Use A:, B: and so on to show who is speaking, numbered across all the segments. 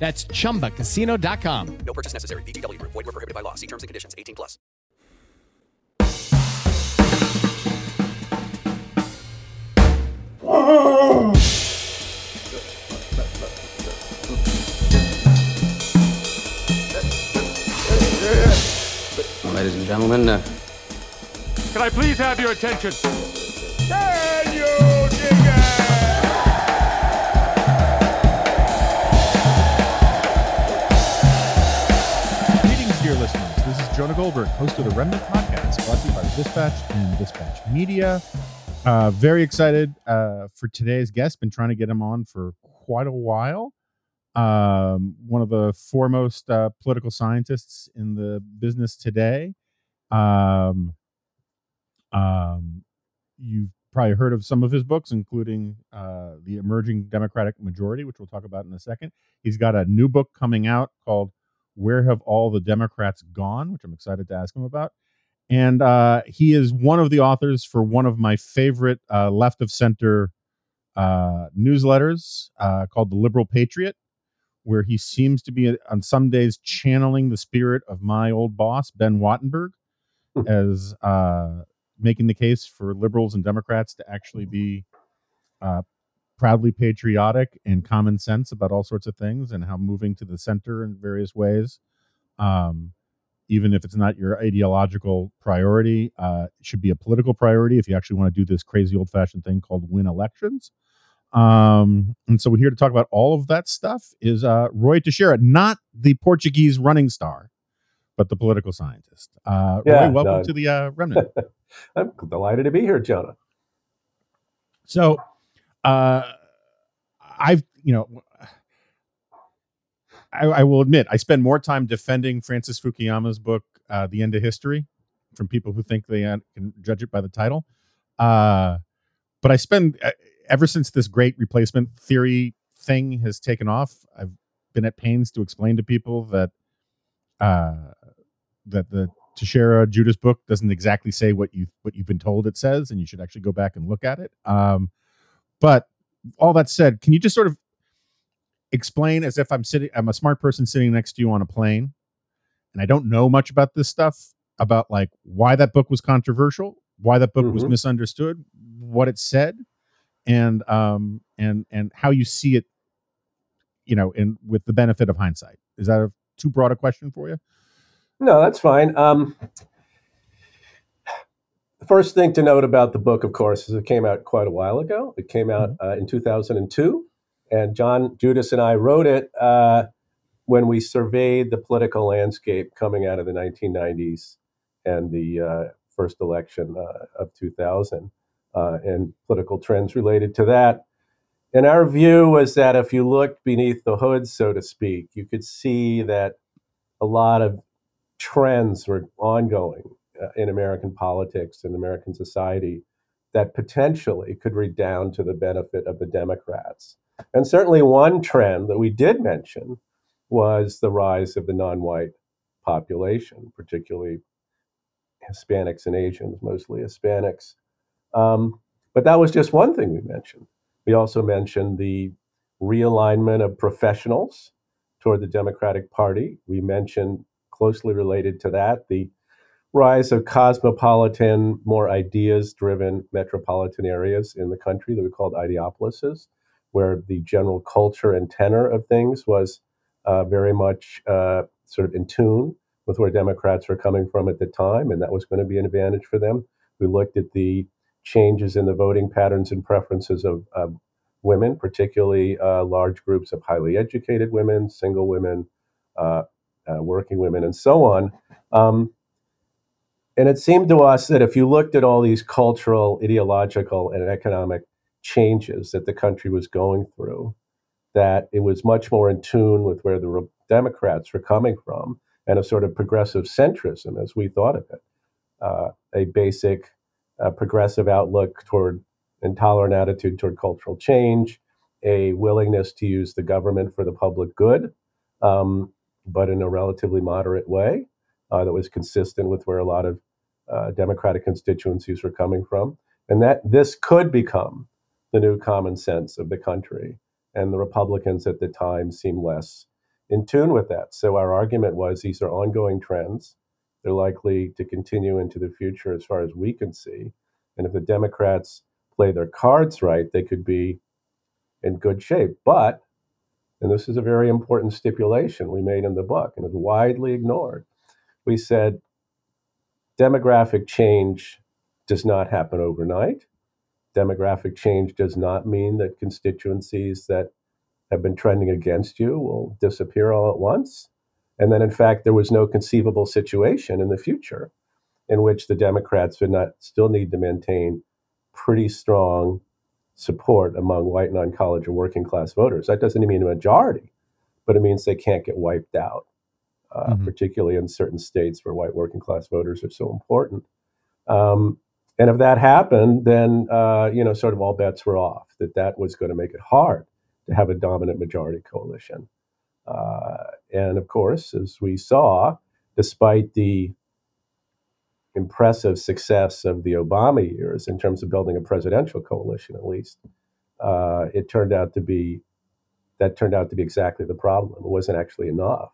A: That's chumbacasino.com.
B: No purchase necessary. VGW Group. Void were prohibited by law. See terms and conditions. 18 plus.
C: Ladies and gentlemen, uh,
D: Can I please have your attention?
E: Can
F: Jonah Goldberg, host of the Remnant Podcast, brought to you by Dispatch and Dispatch Media. Uh, very excited uh, for today's guest. Been trying to get him on for quite a while. Um, one of the foremost uh, political scientists in the business today. Um, um, you've probably heard of some of his books, including uh, The Emerging Democratic Majority, which we'll talk about in a second. He's got a new book coming out called Where Have All the Democrats Gone, which I'm excited to ask him about. And uh, he is one of the authors for one of my favorite uh, left of center uh, newsletters uh, called The Liberal Patriot, where he seems to be uh, on some days channeling the spirit of my old boss, Ben Wattenberg, as uh, making the case for liberals and Democrats to actually be uh, proudly patriotic and common sense about all sorts of things and how moving to the center in various ways, um, even if it's not your ideological priority, uh, should be a political priority if you actually want to do this crazy old fashioned thing called win elections. Um, and so we're here to talk about all of that stuff is uh, Ruy Teixeira, not the Portuguese running star, but the political scientist. Uh,
G: Yeah,
F: Ruy, welcome
G: Doug.
F: to the uh, Remnant.
G: I'm delighted to be here, Jonah.
F: So, uh, I've you know, I, I will admit I spend more time defending Francis Fukuyama's book, uh, "The End of History," from people who think they can judge it by the title. Uh, but I spend uh, ever since this great replacement theory thing has taken off. I've been at pains to explain to people that uh, that the Teixeira Judis book doesn't exactly say what you what you've been told it says, and you should actually go back and look at it. Um, but all that said, can you just sort of explain as if I'm sitting, I'm a smart person sitting next to you on a plane, and I don't know much about this stuff about like why that book was controversial, why that book was
G: Mhm.
F: misunderstood, what it said, and um and and how you see it, you know, in with the benefit of hindsight. Is that a too broad a question for you?
G: No, that's fine. Um, the first thing to note about the book, of course, is it came out quite a while ago. It came out uh, in 2002, and John Judis and I wrote it uh, when we surveyed the political landscape coming out of the 1990s and the uh, first election uh, of 2000 uh, and political trends related to that. And our view was that if you looked beneath the hood, so to speak, you could see that a lot of trends were ongoing in American politics and American society that potentially could redound to the benefit of the Democrats. And certainly one trend that we did mention was the rise of the non white population, particularly Hispanics and Asians, mostly Hispanics. Um, but that was just one thing we mentioned. We also mentioned the realignment of professionals toward the Democratic Party. We mentioned closely related to that the rise of cosmopolitan, more ideas driven metropolitan areas in the country that we called ideopolises, where the general culture and tenor of things was uh, very much uh, sort of in tune with where Democrats were coming from at the time, and that was going to be an advantage for them. We looked at the changes in the voting patterns and preferences of, of women, particularly uh, large groups of highly educated women, single women, uh, uh, working women, and so on. Um, and it seemed to us that if you looked at all these cultural, ideological, and economic changes that the country was going through, that it was much more in tune with where the Re- Democrats were coming from. and a sort of progressive centrism as we thought of it, uh, a basic uh, progressive outlook toward intolerant attitude toward cultural change, a willingness to use the government for the public good, um, but in a relatively moderate way uh, that was consistent with where a lot of uh, Democratic constituencies were coming from. And that this could become the new common sense of the country. And the Republicans at the time seemed less in tune with that. So our argument was these are ongoing trends. They're likely to continue into the future as far as we can see. And if the Democrats play their cards right, they could be in good shape. But, and this is a very important stipulation we made in the book and is widely ignored, we said demographic change does not happen overnight. Demographic change does not mean that constituencies that have been trending against you will disappear all at once. And then, in fact, there was no conceivable situation in the future in which the Democrats would not still need to maintain pretty strong support among white non college or working class voters. That doesn't mean a majority, but it means they can't get wiped out, uh, mm-hmm. particularly in certain states where white working class voters are so important. Um, and if that happened, then uh, you know, sort of all bets were off. That that was going to make it hard to have a dominant majority coalition. Uh, and of course, as we saw, despite the impressive success of the Obama years in terms of building a presidential coalition, at least, uh, it turned out to be that turned out to be exactly the problem. It wasn't actually enough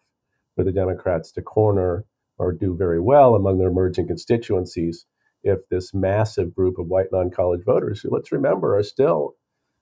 G: for the Democrats to corner or do very well among their emerging constituencies if this massive group of white non-college voters, who let's remember are still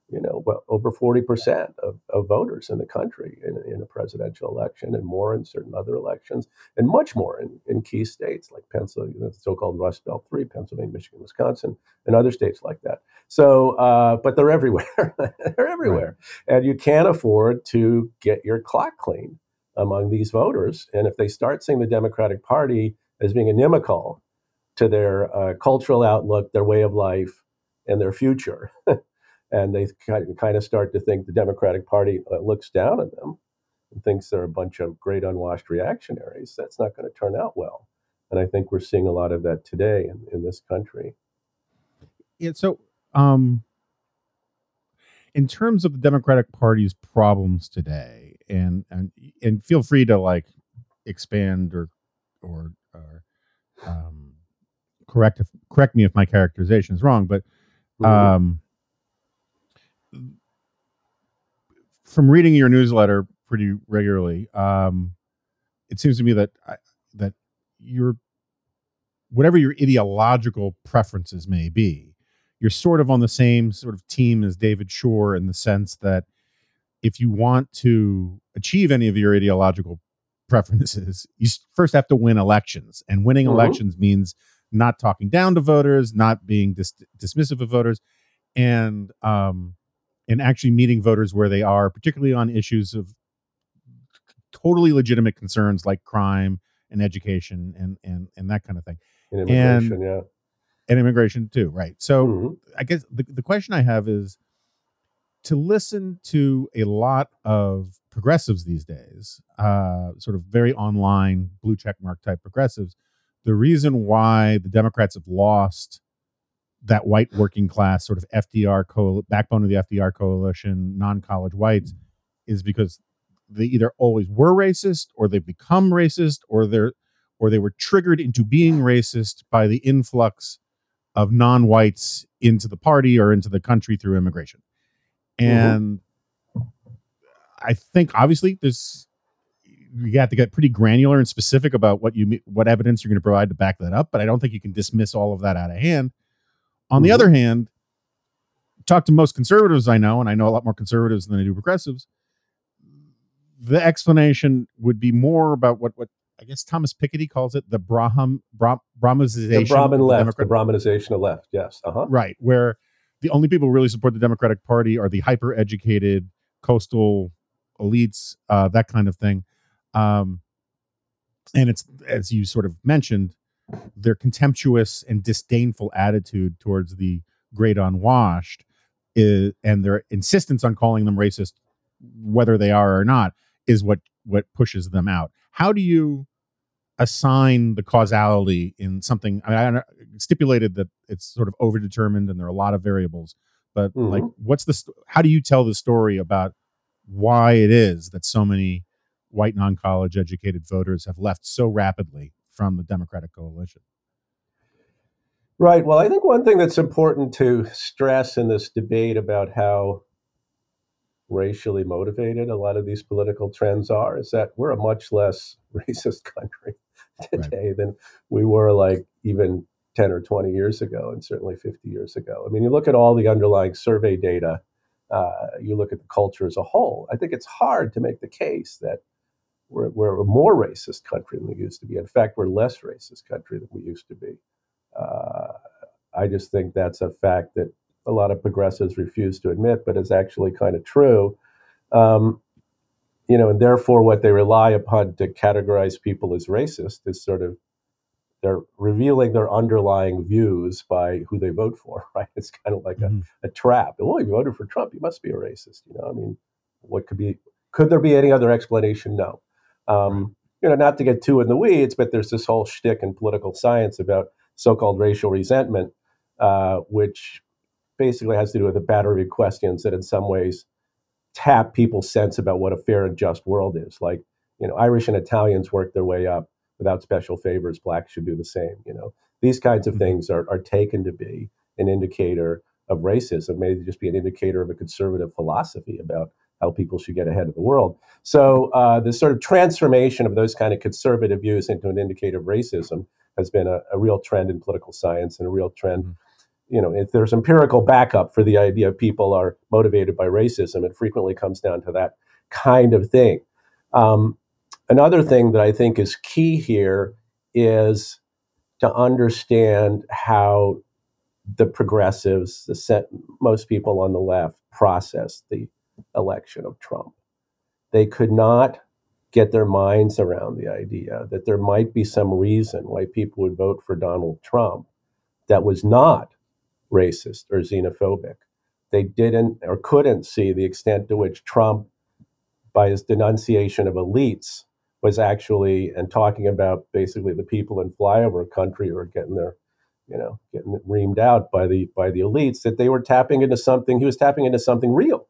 G: you know, well, over 40% of, of voters in the country in, in, a presidential election and more in certain other elections and much more in, in key states like Pennsylvania, the so-called Rust Belt 3, Pennsylvania, Michigan, Wisconsin, and other states like that. So, uh, but they're everywhere. they're everywhere. Right. And you can't afford to get your clock clean among these voters. And if they start seeing the Democratic Party as being inimical to their uh, cultural outlook, their way of life, and their future, and they kind of start to think the Democratic Party uh, looks down on them and thinks they're a bunch of great unwashed reactionaries. That's not going to turn out well. And I think we're seeing a lot of that today in, in this country.
F: Yeah. So, um, in terms of the Democratic Party's problems today, and and and feel free to like expand or or, or um, correct if, correct me if my characterization is wrong, but mm-hmm. um, from reading your newsletter pretty regularly, um, it seems to me that I, that you're whatever your ideological preferences may be, you're sort of on the same sort of team as David Shor in the sense that if you want to achieve any of your ideological preferences, you first have to win elections, and winning mm-hmm. elections means not talking down to voters, not being dis- dismissive of voters, and um, and actually meeting voters where they are, particularly on issues of totally legitimate concerns like crime and education and and and that kind of thing.
G: And immigration, and, yeah.
F: And immigration too, right? So mm-hmm. I guess the, the question I have is to listen to a lot of progressives these days, uh, sort of very online blue check mark type progressives. The reason why the Democrats have lost that white working class sort of FDR backbone of the FDR coalition, non-college whites, is because they either always were racist or they've become racist or they're or they were triggered into being racist by the influx of non-whites into the party or into the country through immigration. Mm-hmm. And mm-hmm. I think obviously there's you have to get pretty granular and specific about what you what evidence you're going to provide to back that up, but I don't think you can dismiss all of that out of hand on the mm-hmm. other hand, talk to most conservatives I know, and I know a lot more conservatives than I do progressives. The explanation would be more about what what I guess Thomas Piketty calls it the Braham Brah, Brahmanization.
G: The Brahmin left, the, the Brahmanization of left. Yes, uh-huh.
F: right. Where the only people who really support the Democratic Party are the hyper educated coastal elites, uh, that kind of thing. Um, and it's as you sort of mentioned, their contemptuous and disdainful attitude towards the great unwashed is, and their insistence on calling them racist, whether they are or not, is what what pushes them out. How do you assign the causality in something? I mean, I stipulated that it's sort of overdetermined and there are a lot of variables, but
G: Mhm.
F: like, what's the? st- How do you tell the story about why it is that so many white non-college educated voters have left so rapidly from the Democratic coalition?
G: Right. Well, I think one thing that's important to stress in this debate about how racially motivated a lot of these political trends are is that we're a much less racist country today than we were like even 10 or 20 years ago, and certainly 50 years ago. I mean, you look at all the underlying survey data, uh, you look at the culture as a whole, I think it's hard to make the case that we're, we're a more racist country than we used to be. In fact, we're less racist country than we used to be. Uh, I just think that's a fact that a lot of progressives refuse to admit, but is actually kind of true. Um, you know, and therefore, what they rely upon to categorize people as racist is sort of they're revealing their underlying views by who they vote for, right? It's kind of like
F: Mhm.
G: a, a trap. Well, you voted for Trump, you must be a racist. You know, I mean, what could be? Could there be any other explanation? No. Um, you know, not to get too in the weeds, but there's this whole shtick in political science about so-called racial resentment, uh, which basically has to do with a battery of questions that, in some ways, tap people's sense about what a fair and just world is. Like, you know, Irish and Italians work their way up without special favors. Blacks should do the same. You know, these kinds of
F: Mhm.
G: things are, are taken to be an indicator of racism, maybe just be an indicator of a conservative philosophy about how people should get ahead of the world. So uh, the sort of transformation of those kind of conservative views into an indicator of racism has been a, a real trend in political science and a real trend.
F: Mhm.
G: You know, if there's empirical backup for the idea people are motivated by racism, it frequently comes down to that kind of thing. Um, another thing that I think is key here is to understand how the progressives, the set, most people on the left, process the election of Trump. They could not get their minds around the idea that there might be some reason why people would vote for Donald Trump that was not racist or xenophobic. They didn't or couldn't see the extent to which Trump, by his denunciation of elites, was actually and talking about basically the people in flyover country who are getting their, you know, getting reamed out by the by the elites, that they were tapping into something. He was tapping into something real.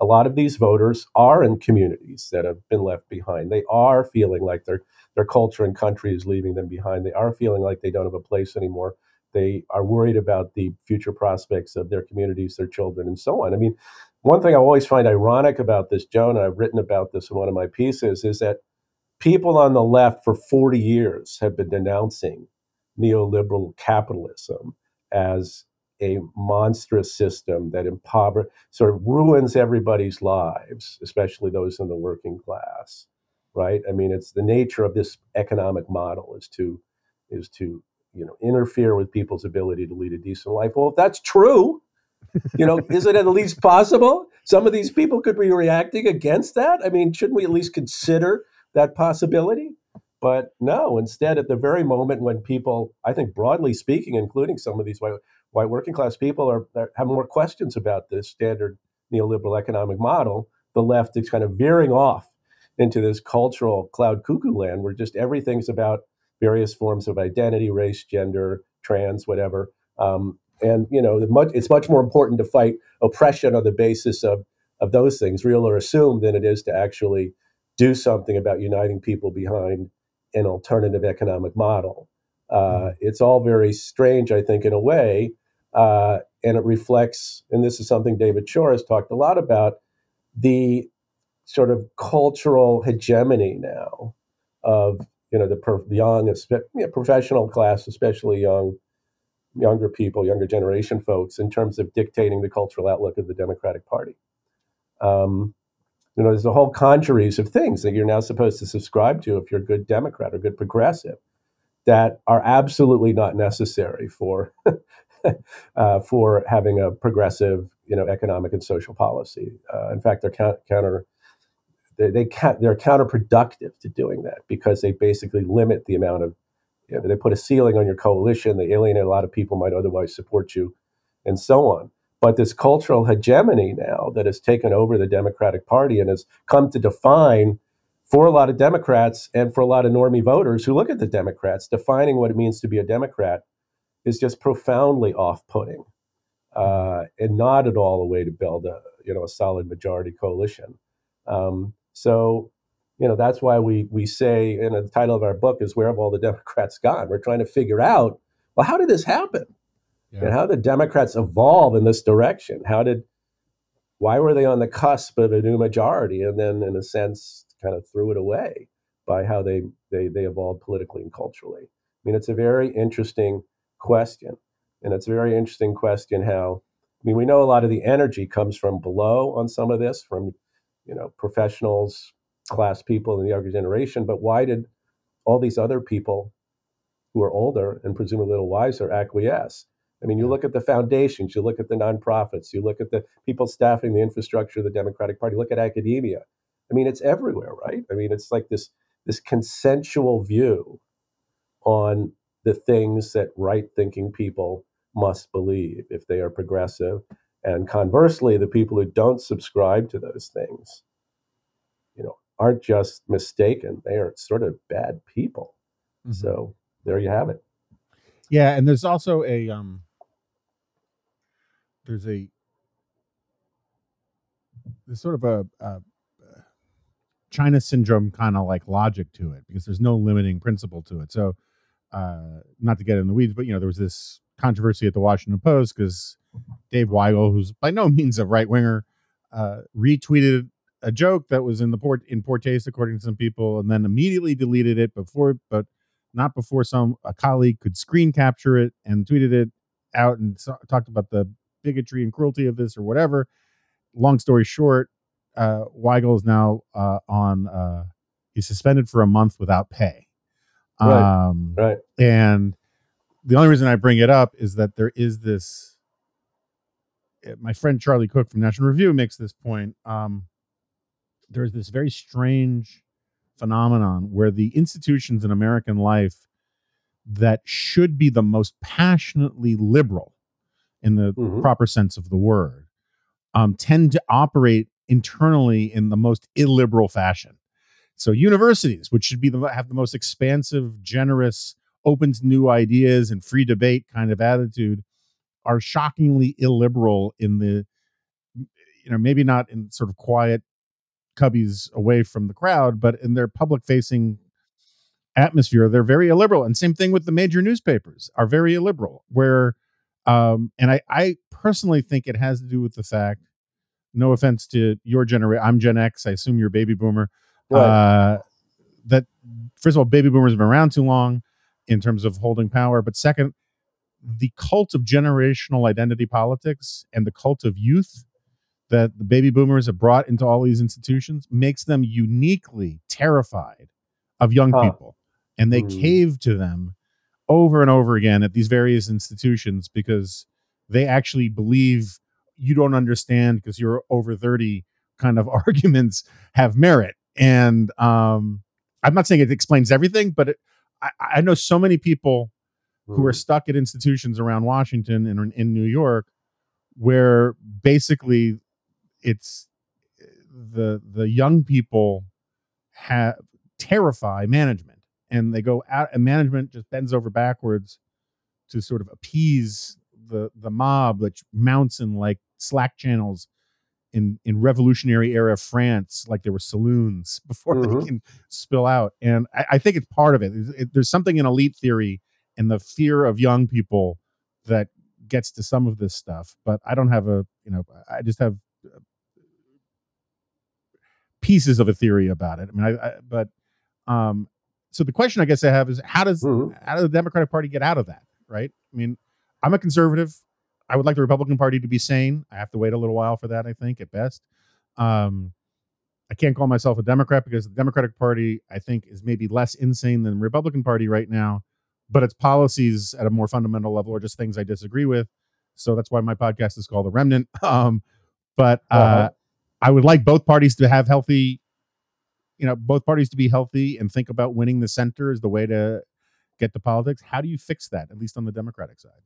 G: A lot of these voters are in communities that have been left behind. They are feeling like their their culture and country is leaving them behind. They are feeling like they don't have a place anymore. They are worried about the future prospects of their communities, their children, and so on. I mean, one thing I always find ironic about this, Jonah, I've written about this in one of my pieces, is that people on the left for 40 years have been denouncing neoliberal capitalism as a monstrous system that impover sort of ruins everybody's lives, especially those in the working class. Right? I mean, it's the nature of this economic model is to is to you know interfere with people's ability to lead a decent life. Well, if that's true, you know, is it at least possible? Some of these people could be reacting against that. I mean, shouldn't we at least consider that possibility? But no, instead, at the very moment when people, I think broadly speaking, including some of these white, white working class people, are, are have more questions about this standard neoliberal economic model, the left is kind of veering off into this cultural cloud cuckoo land where just everything's about various forms of identity, race, gender, trans, whatever. Um, and you know, much, it's much more important to fight oppression on the basis of of those things, real or assumed, than it is to actually do something about uniting people behind an alternative economic model. Uh, It's all very strange, I think, in a way, uh, and it reflects. And this is something David Shor has talked a lot about the sort of cultural hegemony now of you know the per- young, professional class, especially young younger people, younger generation folks, in terms of dictating the cultural outlook of the Democratic Party. Um, you know, there's a whole congeries of things that you're now supposed to subscribe to if you're a good Democrat or good progressive that are absolutely not necessary for uh, for having a progressive, you know, economic and social policy. Uh, in fact, they're count- counter they, they ca- they're counterproductive to doing that because they basically limit the amount of you know, they put a ceiling on your coalition. They alienate a lot of people might otherwise support you, and so on. But this cultural hegemony now that has taken over the Democratic Party and has come to define for a lot of Democrats and for a lot of normie voters who look at the Democrats, defining what it means to be a Democrat is just profoundly off-putting, uh, and not at all a way to build a you know a solid majority coalition. Um, so, you know that's why we we say, and the title of our book is "Where Have All the Democrats Gone?" We're trying to figure out, well, how did this happen,
F: Yeah.
G: and how did Democrats evolve in this direction? How did why were they on the cusp of a new majority, and then, in a sense, kind of threw it away by how they they they evolved politically and culturally? I mean, it's a very interesting question, and it's a very interesting question how. I mean, we know a lot of the energy comes from below on some of this, from you know professionals, class people in the younger generation. But why did all these other people who are older and presumably a little wiser acquiesce? I mean, you look at the foundations, you look at the nonprofits, you look at the people staffing the infrastructure of the Democratic Party, look at academia. I mean, it's everywhere, right? I mean, it's like this this consensual view on the things that right-thinking people must believe if they are progressive. And conversely, the people who don't subscribe to those things, you know, aren't just mistaken. They are sort of bad people.
F: Mhm.
G: So there you have it.
F: Yeah, and there's also a um there's a there's sort of a, a China syndrome kind of like logic to it because there's no limiting principle to it. So uh not to get in the weeds, but you know, there was this controversy at the Washington Post because Dave Weigel, who's by no means a right winger, uh retweeted a joke that was in the port in poor taste according to some people, and then immediately deleted it before but not before some a colleague could screen capture it and tweeted it out and so, talked about the bigotry and cruelty of this or whatever. Long story short, uh, Weigel is now uh, on. Uh, he's suspended for a month without pay.
G: Right.
F: Um,
G: Right.
F: and the only reason I bring it up is that there is this. Uh, My friend Charlie Cooke from National Review makes this point. Um, there's this very strange phenomenon where the institutions in American life that should be the most passionately liberal in the
G: Mhm.
F: proper sense of the word um, tend to operate internally in the most illiberal fashion. So universities, which should be the have the most expansive, generous, open to new ideas and free debate kind of attitude, are shockingly illiberal in the, you know, maybe not in sort of quiet cubbies away from the crowd, but in their public facing atmosphere, they're very illiberal. And same thing with the major newspapers are very illiberal, where um, and I, I personally think it has to do with the fact, no offense to your generation, I'm Gen X, I assume you're a baby boomer,
G: Right.
F: uh, that first of all, baby boomers have been around too long in terms of holding power. But second, the cult of generational identity politics and the cult of youth that the baby boomers have brought into all these institutions makes them uniquely terrified of young
G: Huh.
F: people. And they
G: Hmm.
F: cave to them over and over again at these various institutions because they actually believe you don't understand because you're over 30 kind of arguments have merit. And um, I'm not saying it explains everything, but it, I, I know so many people who are stuck at institutions around Washington and in, New York where basically it's the the young people have terrify management. And they go out and management just bends over backwards to sort of appease the the mob which mounts in like slack channels in in revolutionary era France like there were saloons before
G: Mhm.
F: they can spill out. And I, I think it's part of it- there's something in elite theory and the fear of young people that gets to some of this stuff but I don't have a you know I just have uh, pieces of a theory about it. I mean, I, I but um, so the question I guess I have is how does
G: Mhm.
F: how does the Democratic Party get out of that? Right? I mean, I'm a conservative. I would like the Republican Party to be sane. I have to wait a little while for that. I think at best. Um, I can't call myself a Democrat because the Democratic Party, I think, is maybe less insane than the Republican Party right now, but its policies at a more fundamental level are just things I disagree with. So that's why my podcast is called The Remnant. Um, but uh,
G: Uh-huh.
F: I would like both parties to have healthy, you know, both parties to be healthy and think about winning the center is the way to get to politics. How do you fix that, at least on the Democratic side?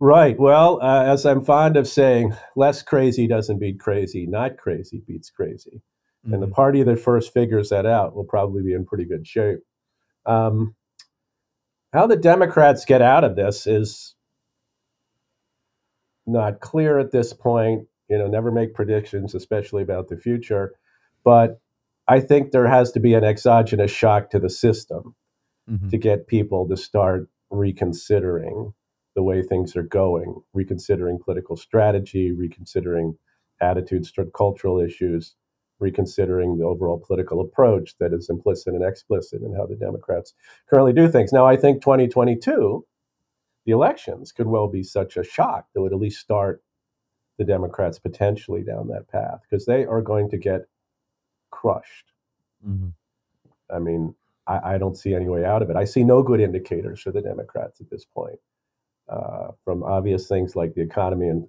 G: Right. Well, uh, as I'm fond of saying, less crazy doesn't beat crazy. Not crazy beats crazy. And the
F: Mhm.
G: party that first figures that out will probably be in pretty good shape. Um, how the Democrats get out of this is not clear at this point. You know, never make predictions, especially about the future. But I think there has to be an exogenous shock to the system
F: Mhm.
G: to get people to start reconsidering the way things are going, reconsidering political strategy, reconsidering attitudes toward cultural issues, reconsidering the overall political approach that is implicit and explicit in how the Democrats currently do things. Now, I think 2022, the elections could well be such a shock that would at least start the Democrats potentially down that path because they are going to get crushed.
F: Mhm.
G: I mean, I, I don't see any way out of it. I see no good indicators for the Democrats at this point, uh, from obvious things like the economy and,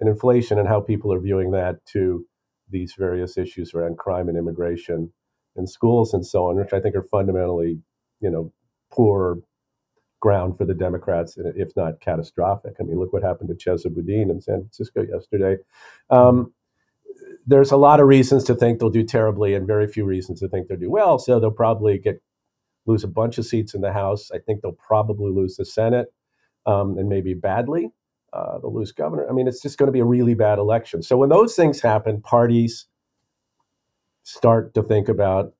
G: and inflation and how people are viewing that to these various issues around crime and immigration and schools and so on, which I think are fundamentally, you know, poor ground for the Democrats, if not catastrophic. I mean, look what happened to Chesa Boudin in San Francisco yesterday. Um, there's a lot of reasons to think they'll do terribly and very few reasons to think they'll do well. So they'll probably get lose a bunch of seats in the House. I think they'll probably lose the Senate um, and maybe badly. Uh, they'll governor. I mean, it's just going to be a really bad election. So when those things happen, parties start to think about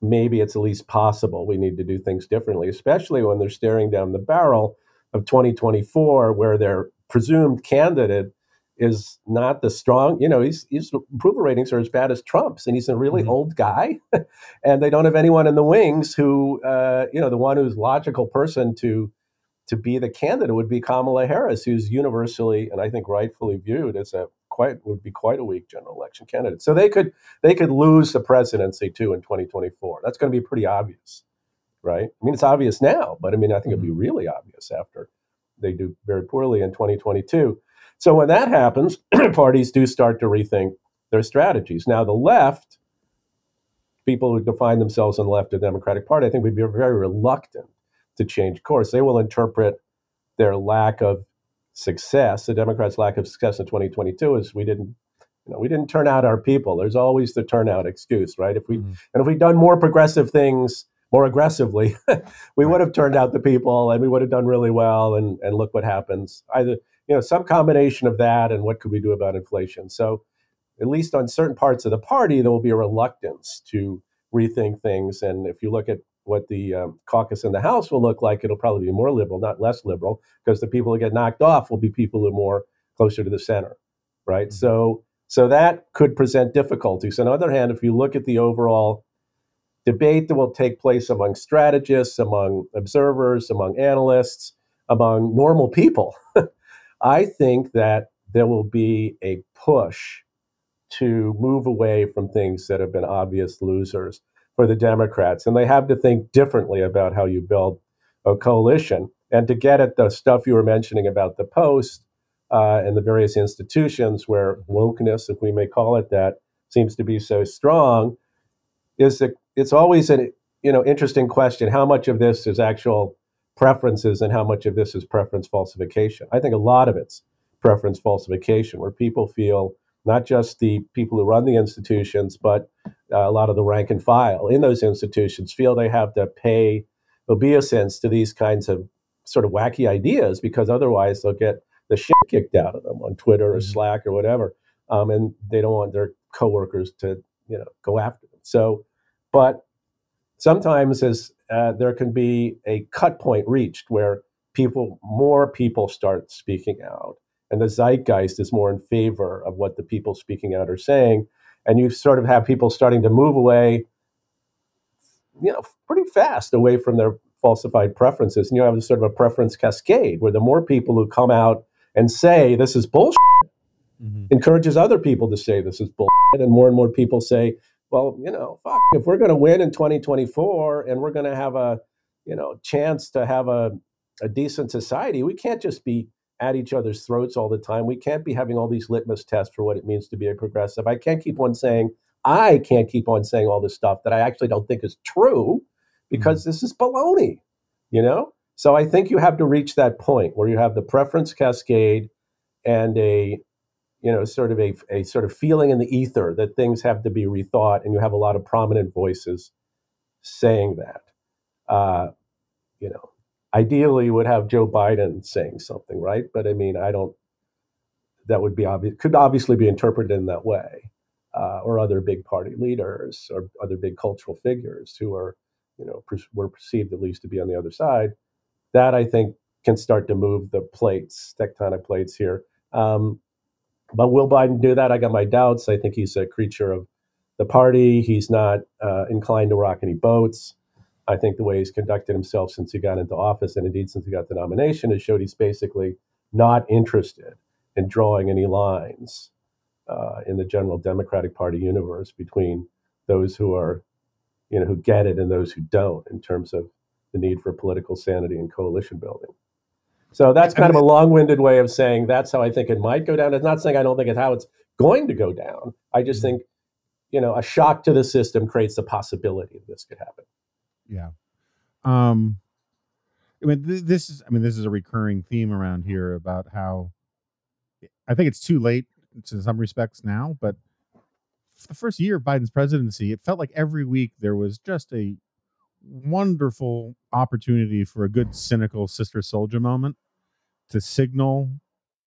G: maybe it's at least possible we need to do things differently, especially when they're staring down the barrel of 2024, where their presumed candidate is not the strong, you know, his, his approval ratings are as bad as Trump's, and he's a really
F: Mhm.
G: old guy, and they don't have anyone in the wings who, uh, you know, the one who's logical person to to be the candidate would be Kamala Harris, who's universally and I think rightfully viewed as a quite would be quite a weak general election candidate. So they could they could lose the presidency too in 2024. That's going to be pretty obvious, right? I mean, it's obvious now, but I mean, I think it'd be mm-hmm. really obvious after they do very poorly in 2022. So when that happens, parties do start to rethink their strategies. Now, the left, people who define themselves on the left of the Democratic Party, I think would be very reluctant to change course. They will interpret their lack of success, the Democrats' lack of success in 2022, as we didn't, you know, we didn't turn out our people. There's always the turnout excuse, right? If we
F: Mhm.
G: and if we'd done more progressive things more aggressively, we would have turned out the people and we would have done really well. And and look what happens. Either you know some combination of that and what could we do about inflation. So at least on certain parts of the party, there will be a reluctance to rethink things. And if you look at what the um, caucus in the House will look like, it'll probably be more liberal, not less liberal, because the people who get knocked off will be people who are more closer to the center, right? So, so that could present difficulties. On the other hand, if you look at the overall debate that will take place among strategists, among observers, among analysts, among normal people, I think that there will be a push to move away from things that have been obvious losers for the Democrats. And they have to think differently about how you build a coalition. And to get at the stuff you were mentioning about the Post uh, and the various institutions where wokeness, if we may call it that, seems to be so strong, is that it's always an you know interesting question. How much of this is actual preferences and how much of this is preference falsification? I think a lot of it's preference falsification, where people feel not just the people who run the institutions, but uh, a lot of the rank and file in those institutions feel they have to pay obeisance to these kinds of sort of wacky ideas because otherwise they'll get the shit kicked out of them on Twitter or
F: Mhm.
G: Slack or whatever, um, and they don't want their coworkers to you know go after them. So, but sometimes as uh, there can be a cut point reached where people more people start speaking out and the zeitgeist is more in favor of what the people speaking out are saying and you sort of have people starting to move away you know pretty fast away from their falsified preferences and you have sort of a preference cascade where the more people who come out and say this is bullshit
F: Mhm.
G: encourages other people to say this is bullshit and more and more people say well you know fuck if we're going to win in 2024 and we're going to have a you know chance to have a, a decent society we can't just be at each other's throats all the time. We can't be having all these litmus tests for what it means to be a progressive. I can't keep on saying i can't keep on saying all this stuff that i actually don't think is true because this is baloney you know? So i think you have to reach that point where you have the preference cascade and a you know, sort of a, a sort of feeling in the ether that things have to be rethought, and you have a lot of prominent voices saying that. Uh, you know, ideally would have Joe Biden saying something, right? But I mean, I don't. That would be obvious. Could obviously be interpreted in that way, uh, or other big party leaders or other big cultural figures who are, you know, per- were perceived at least to be on the other side. That I think can start to move the plates, tectonic plates here. Um, but will Biden do that? I got my doubts. I think he's a creature of the party. He's not uh, inclined to rock any boats. I think the way he's conducted himself since he got into office, and indeed since he got the nomination, has showed he's basically not interested in drawing any lines uh, in the general Democratic Party universe between those who are, you know, who get it and those who don't, in terms of the need for political sanity and coalition building. So that's kind of a long-winded way of saying that's how I think it might go down. It's not saying I don't think it's how it's going to go down. I just think, you know, a shock to the system creates the possibility that this could happen.
F: Yeah. Um I mean th- this is I mean this is a recurring theme around here about how I think it's too late in some respects now, but the first year of Biden's presidency, it felt like every week there was just a wonderful opportunity for a good cynical Sister Souljah moment to signal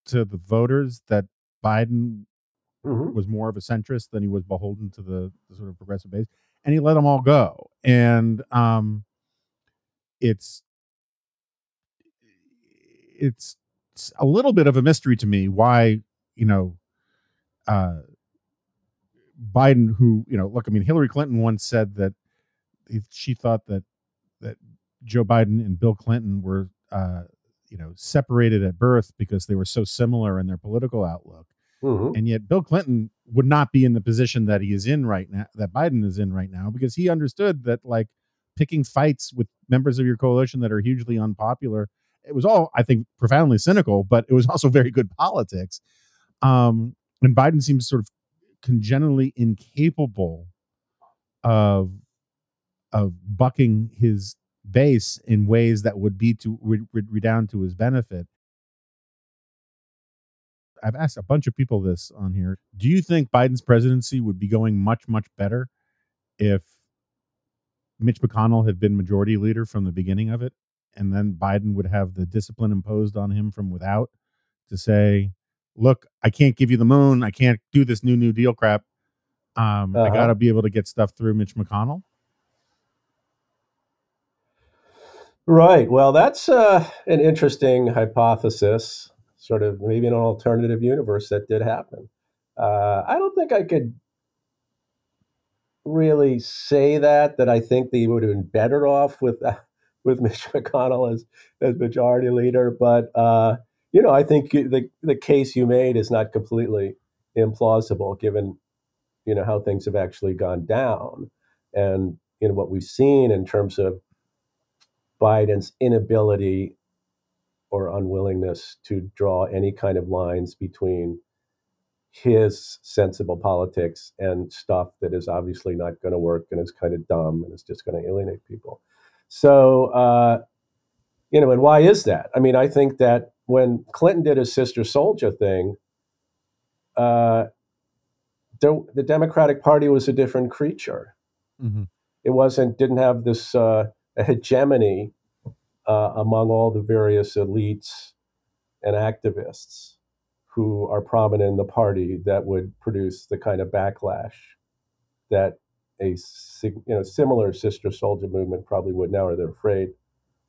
F: to the voters that Biden
G: Mhm.
F: was more of a centrist than he was beholden to the, the sort of progressive base, and he let them all go. And um, it's it's a little bit of a mystery to me why you know uh, Biden, who you know, look, I mean, Hillary Clinton once said that she thought that that Joe Biden and Bill Clinton were uh, you know separated at birth because they were so similar in their political outlook
G: Mhm.
F: and yet Bill Clinton would not be in the position that he is in right now, that Biden is in right now, because he understood that like picking fights with members of your coalition that are hugely unpopular, it was all I think profoundly cynical, but it was also very good politics. Um, and Biden seems sort of congenitally incapable of of bucking his base in ways that would be to would, re- redound to his benefit. I've asked a bunch of people this on here. Do you think Biden's presidency would be going much, much better if Mitch McConnell had been majority leader from the beginning of it? And then Biden would have the discipline imposed on him from without to say, look, I can't give you the moon. I can't do this new New Deal crap. Um, I
G: Uh-huh.
F: got to be able to get stuff through Mitch McConnell.
G: Right. Well, that's uh, an interesting hypothesis, sort of maybe an alternative universe that did happen. Uh, I don't think I could really say that, that I think they would have been better off with uh, with Mitch McConnell as, as majority leader. But, uh, you know, I think the, the case you made is not completely implausible given, you know, how things have actually gone down and, you know, what we've seen in terms of Biden's inability or unwillingness to draw any kind of lines between his sensible politics and stuff that is obviously not going to work and is kind of dumb and is just going to alienate people. So, uh, you know, and why is that? I mean, I think that when Clinton did his Sister Souljah thing, uh, there, the Democratic Party was a different creature
F: Mm-hmm.
G: it wasn't didn't have this uh, hegemony uh, among all the various elites and activists who are prominent in the party that would produce the kind of backlash that a you know similar Sister Souljah movement probably would now, or they're afraid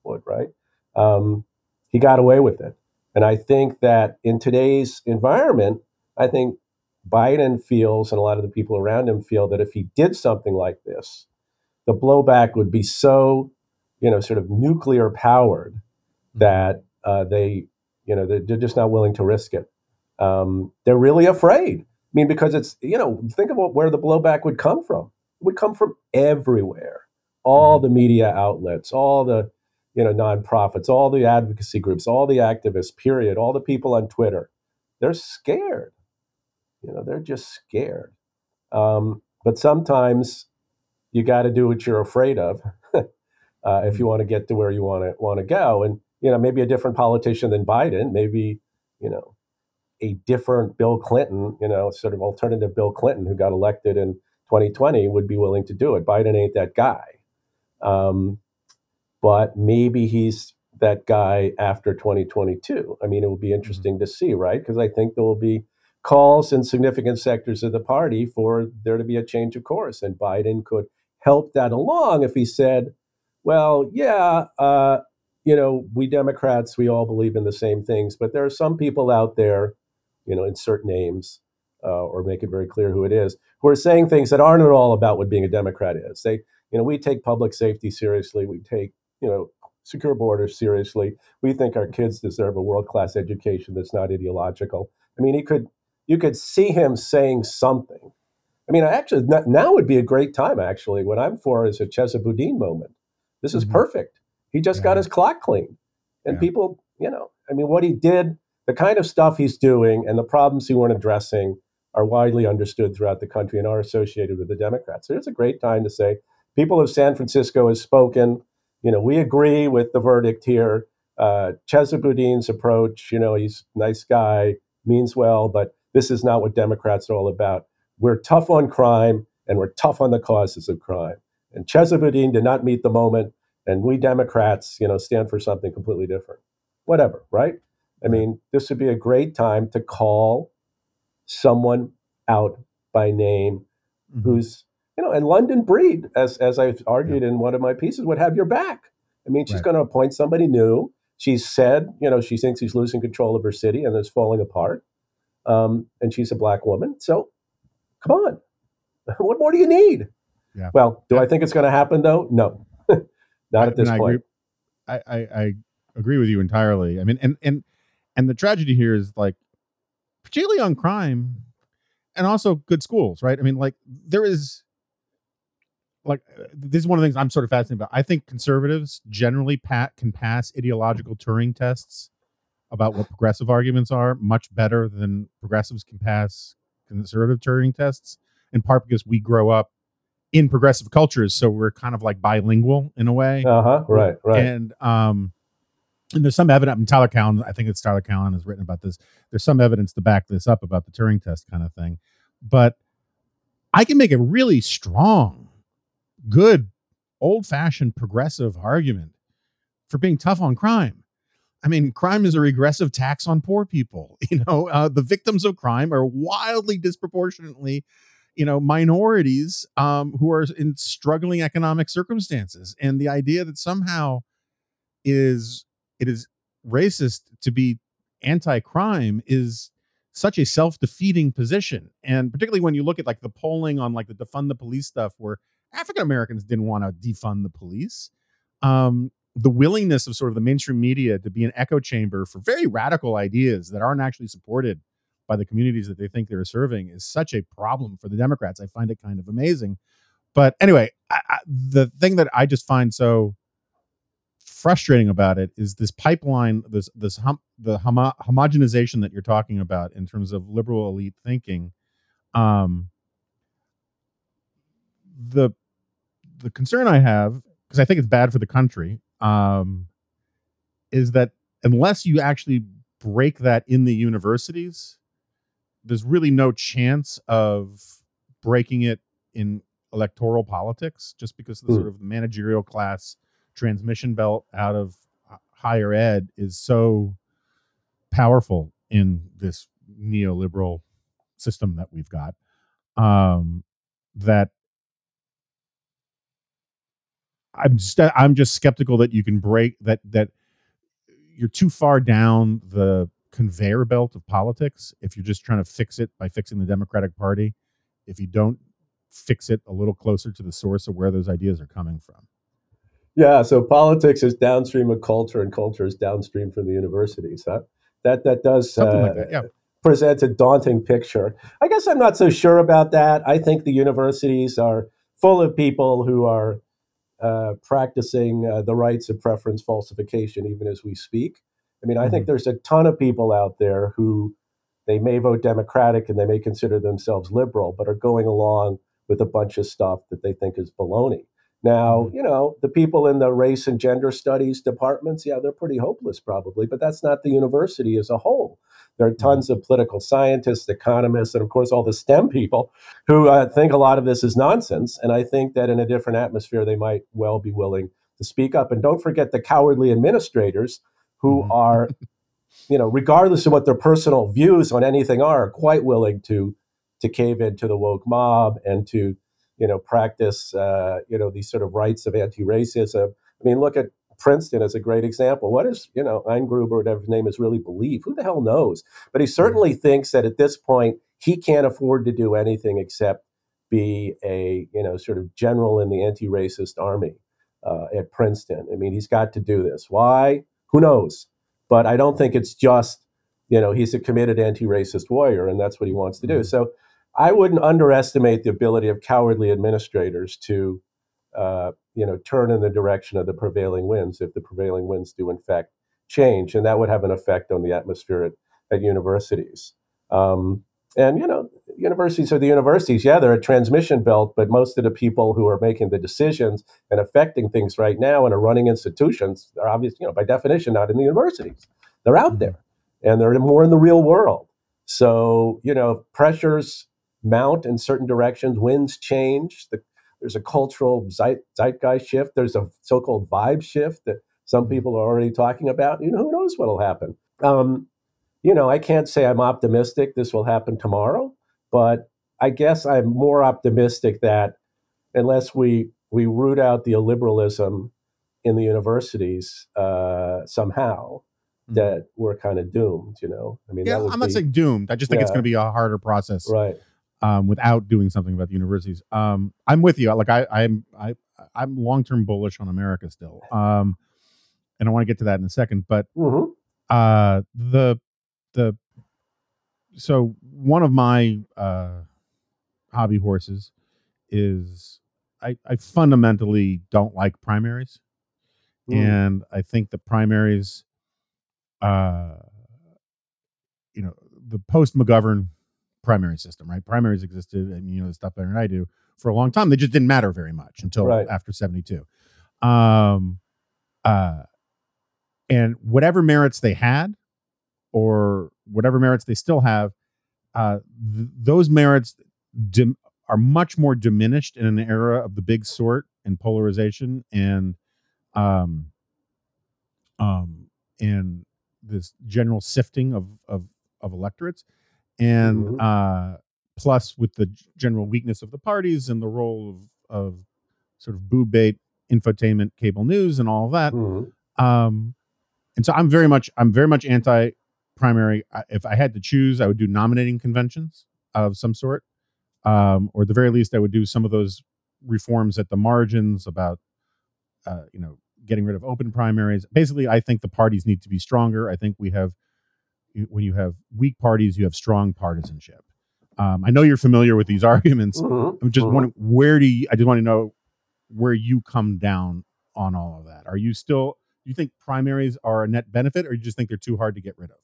G: would. Right? Um, he got away with it, and I think that in today's environment, I think Biden feels, and a lot of the people around him feel that if he did something like this, the blowback would be so, you know, sort of nuclear powered that uh, they, you know, they're, they're just not willing to risk it. Um, they're really afraid. I mean, because it's, you know, think about where the blowback would come from. It would come from everywhere. All the media outlets, all the, you know, nonprofits, all the advocacy groups, all the activists, period, all the people on Twitter. They're scared. You know, they're just scared. Um, but sometimes you got to do what you're afraid of uh, if you want to get to where you want to want to go. And you know, maybe a different politician than Biden, maybe you know, a different Bill Clinton, you know, sort of alternative Bill Clinton who got elected in 2020 would be willing to do it. Biden ain't that guy. Um, but maybe he's that guy after 2022. I mean, it will be interesting to see, right? Because I think there will be calls in significant sectors of the party for there to be a change of course. And Biden could help that along if he said, well, yeah, uh, you know, we Democrats, we all believe in the same things, but there are some people out there, you know, insert names uh, or make it very clear who it is, who are saying things that aren't at all about what being a Democrat is. They, you know, we take public safety seriously. We take, you know, secure borders seriously. We think our kids deserve a world class education that's not ideological. I mean, he could, you could see him saying something. I mean, I actually, now would be a great time. Actually, what I'm for is a Chesa Boudin moment. This is mm-hmm. perfect. He just yeah. got his clock cleaned, and yeah. people, you know, I mean, what he did, the kind of stuff he's doing, and the problems he weren't addressing are widely understood throughout the country and are associated with the Democrats. So it's a great time to say, people of San Francisco has spoken. You know, we agree with the verdict here. Uh, Chesa Boudin's approach, you know, he's a nice guy, means well, but this is not what Democrats are all about. We're tough on crime and we're tough on the causes of crime. And Chesa Boudin did not meet the moment, and we Democrats, you know, stand for something completely different. Whatever, right? I mean, this would be a great time to call someone out by name mm-hmm. who's, you know, and London Breed, as as I've argued yeah. in one of my pieces, would have your back. I mean, she's right. going to appoint somebody new. She's said, you know, she thinks he's losing control of her city and it's falling apart. Um, and she's a black woman. So come on. What more do you need? Yeah. Well, do I think it's going to happen though? No, not I, at this point.
F: I, I, I agree with you entirely. I mean, and and and the tragedy here is like, particularly on crime, and also good schools, right? I mean, like there is, like this is one of the things I'm sort of fascinated about. I think conservatives generally pat can pass ideological Turing tests about what progressive arguments are much better than progressives can pass conservative Turing tests. In part because we grow up in progressive cultures, so we're kind of like bilingual in a way.
G: Uh huh. Right. Right.
F: And um, and there's some evidence. And Tyler Cowen, I think it's Tyler Cowen has written about this. There's some evidence to back this up about the Turing test kind of thing. But I can make a really strong, good, old-fashioned progressive argument for being tough on crime. I mean, crime is a regressive tax on poor people. You know, uh, the victims of crime are wildly disproportionately you know minorities um, who are in struggling economic circumstances. And the idea that somehow is it is racist to be anti-crime is such a self-defeating position. And particularly when you look at like the polling on like the defund the police stuff where african americans didn't want to defund the police um, the willingness of sort of the mainstream media to be an echo chamber for very radical ideas that aren't actually supported by the communities that they think they're serving is such a problem for the Democrats. I find it kind of amazing. But anyway, I, I, the thing that I just find so frustrating about it is this pipeline, this this hum, the homo, homogenization that you're talking about in terms of liberal elite thinking. Um, the the concern I have because I think it's bad for the country um, is that unless you actually break that in the universities, there's really no chance of breaking it in electoral politics just because the mm. sort of managerial class transmission belt out of higher ed is so powerful in this neoliberal system that we've got um, that I'm just I'm just skeptical that you can break that that you're too far down the conveyor belt of politics if you're just trying to fix it by fixing the Democratic Party, if you don't fix it a little closer to the source of where those ideas are coming from.
G: Yeah, so politics is downstream of culture, and culture is downstream from the universities. Huh? That that does uh, like that, yeah. present a daunting picture. I guess I'm not so sure about that. I think the universities are full of people who are uh, practicing uh, the rights of preference falsification, even as we speak. I mean, I mm-hmm. think there's a ton of people out there who they may vote Democratic and they may consider themselves liberal, but are going along with a bunch of stuff that they think is baloney. Now, you know, the people in the race and gender studies departments, yeah, they're pretty hopeless probably, but that's not the university as a whole. There are tons of political scientists, economists, and of course, all the STEM people who uh, think a lot of this is nonsense. And I think that in a different atmosphere, they might well be willing to speak up. And don't forget the cowardly administrators who
F: Mhm.
G: are, you know, regardless of what their personal views on anything are, quite willing to to cave into the woke mob and to, you know, practice, uh, you know, these sort of rights of anti-racism. I mean, look at Princeton as a great example. What does, you know, Eisgruber, whatever his name is, really believe? Who the hell knows? But he certainly thinks that at this point, he can't afford to do anything except be a, you know, sort of general in the anti-racist army uh, at Princeton. I mean, he's got to do this. Why? Who knows? But I don't think it's just, you know, he's a committed anti-racist warrior, and that's what he wants to do. So I wouldn't underestimate the ability of cowardly administrators to, uh, you know, turn in the direction of the prevailing winds if the prevailing winds do in fact change, and that would have an effect on the atmosphere at, at universities. Um, and you know, universities are the universities. Yeah, they're a transmission belt, but most of the people who are making the decisions and affecting things right now and are running institutions are obviously, you know, by definition, not in the universities. They're out there, and they're more in the real world. So you know, pressures mount in certain directions, winds change. The, there's a cultural zeit, zeitgeist shift. There's a so-called vibe shift that some people are already talking about. You know, who knows what'll happen? Um, you know, I can't say I'm optimistic this will happen tomorrow, but I guess I'm more optimistic that unless we we root out the illiberalism in the universities uh, somehow,
F: Mhm.
G: that we're kind of doomed. You know, I mean,
F: Yeah, I'm not
G: be-
F: saying doomed. I just think it's going to be a harder process
G: right.
F: um, without doing something about the universities. Um, I'm with you. Like I, I'm, I, I'm long term bullish on America still, um, and I want to get to that in a second. But
G: hmm
F: uh, the the so one of my uh, hobby horses is I, I fundamentally don't like primaries,
G: Mm.
F: and I think the primaries, uh, you know, the post McGovern primary system, right? Primaries existed, and you know the stuff better than I do for a long time. They just didn't matter very much until
G: Right.
F: after seventy two. Um, uh, and whatever merits they had, or whatever merits they still have, uh, th- those merits dim- are much more diminished in an era of the big sort and polarization and um um and this general sifting of of of electorates and
G: Mhm.
F: uh plus with the general weakness of the parties and the role of of sort of boob bait infotainment cable news and all of that
G: Mhm.
F: um and so i'm very much i'm very much anti primary if i had to choose i would do nominating conventions of some sort um or at the very least i would do some of those reforms at the margins about uh you know getting rid of open primaries. Basically i think the parties need to be stronger. I think we have when you have weak parties you have strong partisanship. Um i know you're familiar with these arguments.
G: Mhm.
F: i'm just
G: Mhm.
F: wondering where do you i just want to know where you come down on all of that. Are you still do you think primaries are a net benefit or you just think they're too hard to get rid of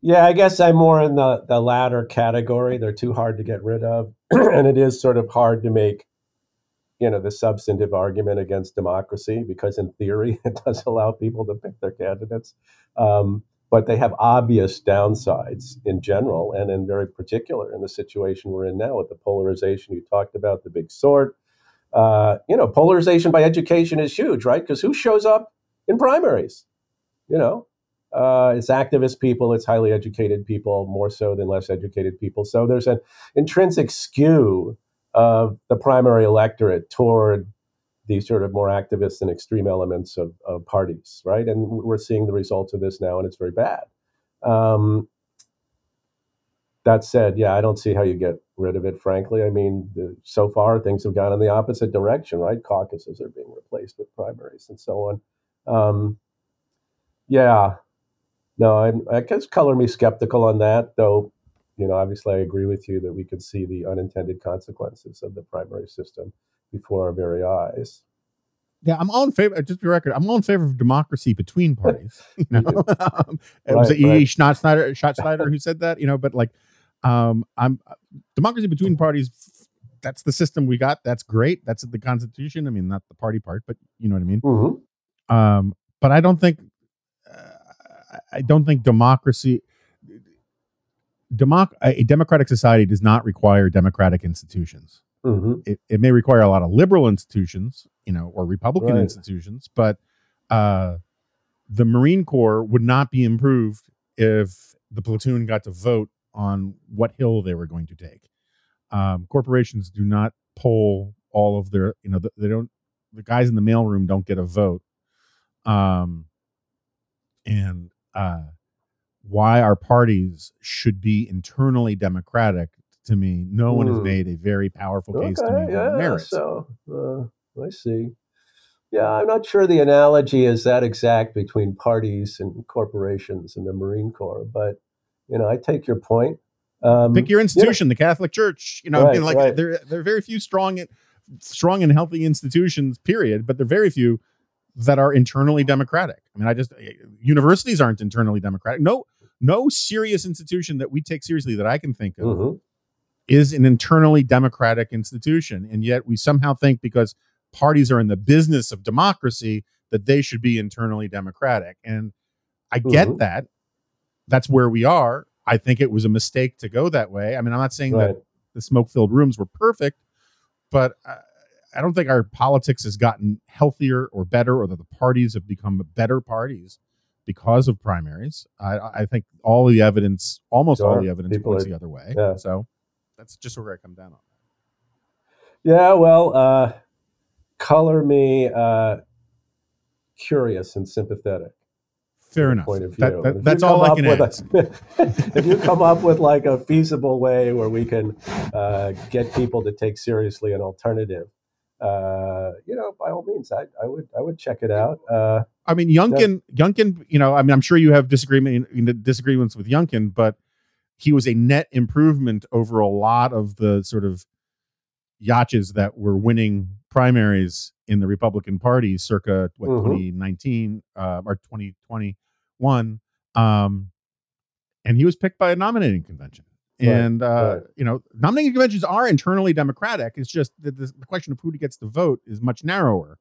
G: Yeah, I guess I'm more in the, the latter category. They're too hard to get rid of. and it is sort of hard to make, you know, the substantive argument against democracy because in theory it does allow people to pick their candidates. Um, but they have obvious downsides in general and in very particular in the situation we're in now with the polarization you talked about, the big sort. Uh, you know, polarization by education is huge, right? Because who shows up in primaries? You know, uh, it's activist people, it's highly educated people, more so than less educated people. So there's an intrinsic skew of the primary electorate toward these sort of more activist and extreme elements of, of parties, right? And we're seeing the results of this now, and it's very bad. Um, that said, yeah, I don't see how you get rid of it, frankly. I mean, the, so far things have gone in the opposite direction, right? Caucuses are being replaced with primaries and so on. Um, yeah, no, I'm, I guess color me skeptical on that, though. You know, obviously, I agree with you that we could see the unintended consequences of the primary system before our very eyes.
F: yeah i'm all in favor just for the record i'm all in favor of democracy between parties you know um, it was
G: Right,
F: it
G: right.
F: E. Schnatzsnyder, Schattschneider who said that you know but like um i'm democracy between parties that's the system we got. That's great. That's the Constitution. I mean, not the party part, but you know what I mean.
G: Mm-hmm.
F: Um, but I don't think uh, I don't think democracy. Democ- a democratic society does not require democratic institutions.
G: Mhm.
F: It, it may require a lot of liberal institutions, you know, or Republican
G: Right.
F: institutions, but uh, the Marine Corps would not be improved if the platoon got to vote on what hill they were going to take. Um, corporations do not poll all of their, you know, they don't. The guys in the mailroom don't get a vote. Um, and uh, why our parties should be internally democratic to me, no one has
G: Hmm.
F: made a very powerful case to me
G: Okay, yeah,
F: merits.
G: so uh, I see. Yeah, I'm not sure the analogy is that exact between parties and corporations and the Marine Corps, but you know, I take your point. Um,
F: Pick your institution, the Catholic Church. You know, I mean, like
G: right.
F: there there are very few strong, strong and healthy institutions. Period. But there are very few that are internally democratic. I mean, I just universities aren't internally democratic. No, no serious institution that we take seriously that I can think of
G: mhm.
F: is an internally democratic institution, and yet we somehow think because parties are in the business of democracy that they should be internally democratic. And I get
G: Mhm.
F: that. That's where we are. I think it was a mistake to go that way. I mean, I'm not saying that the smoke filled rooms were perfect, but I, I don't think our politics has gotten healthier or better, or that the parties have become better parties because of primaries. I, I think all the evidence, almost all the evidence,
G: People
F: points
G: are-
F: the other way.
G: yeah.
F: So that's just where I come down on.
G: Yeah, well, uh, color me uh, curious and sympathetic.
F: Fair enough.
G: Point of view.
F: That- that- that's all I can ask.
G: A, if you come up with like a feasible way where we can uh, get people to take seriously an alternative, uh, you know, by all means, I, I would I would check it out. Uh,
F: I mean, Youngkin, Youngkin, you know, I mean, I'm sure you have disagreement you know, disagreements with Youngkin, but he was a net improvement over a lot of the sort of yachts that were winning primaries in the Republican Party circa what
G: Mhm.
F: 2019 uh, or 2021. Um, and he was picked by a nominating convention.
G: Right,
F: And uh,
G: right.
F: you know, nominating conventions are internally democratic. It's just that the, question of who gets to vote is much narrower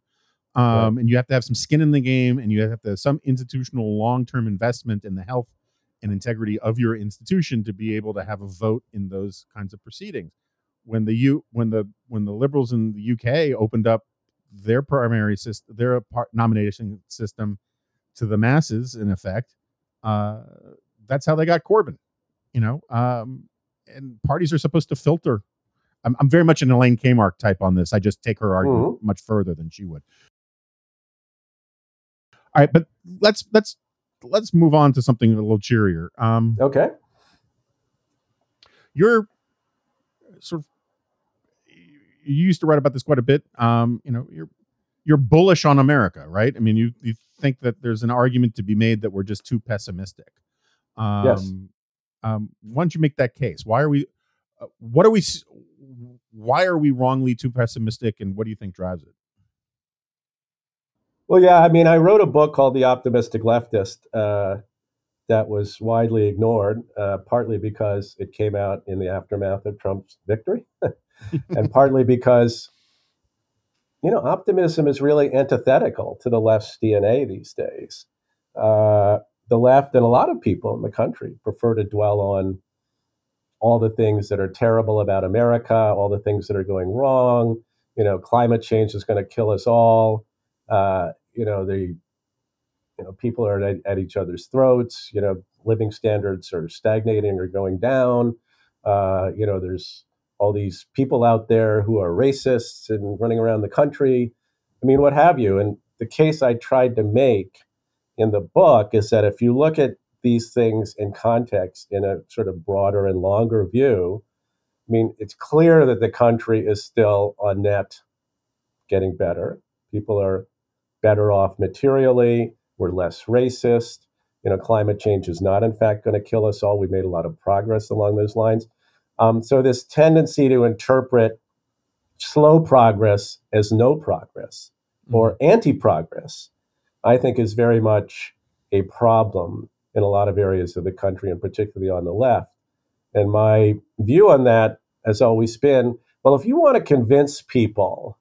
F: um, and you have to have some skin in the game and you have to have some institutional long-term investment in the health and integrity of your institution to be able to have a vote in those kinds of proceedings when the U when the when the liberals in the UK opened up their primary system their nomination system to the masses in effect uh, that's how they got Corbyn you know um, and parties are supposed to filter I'm, I'm very much an Elaine Kamarck type on this I just take her argument much further than she would all right, but let's let's let's move on to something a little cheerier. Um,
G: okay.
F: you're sort of you used to write about this quite a bit. Um, you know, you're you're bullish on America, right? I mean, you you think that there's an argument to be made that we're just too pessimistic. Um,
G: Yes.
F: Um, why don't you make that case? Why are we? Uh, what are we? Why are we wrongly too pessimistic, and what do you think drives it?
G: Well, yeah, I mean, I wrote a book called The Optimistic Leftist uh, that was widely ignored, uh, partly because it came out in the aftermath of Trump's victory, and partly because, you know, optimism is really antithetical to the left's DNA these days. Uh, the left and a lot of people in the country prefer to dwell on all the things that are terrible about America, all the things that are going wrong. You know, climate change is going to kill us all. Uh, you know the you know people are at, at each other's throats. You know living standards are stagnating or going down. Uh, you know there's all these people out there who are racists and running around the country. I mean what have you? And the case i tried to make in the book is that if you look at these things in context in a sort of broader and longer view i mean it's clear that the country is still on net getting better people are better off materially. We're less racist. You know, climate change is not, in fact, going to kill us all. We made a lot of progress along those lines. Um, so, this tendency to interpret slow progress as no progress or anti progress, I think, is very much a problem in a lot of areas of the country, and particularly on the left. And my view on that has always been Well, if you want to convince people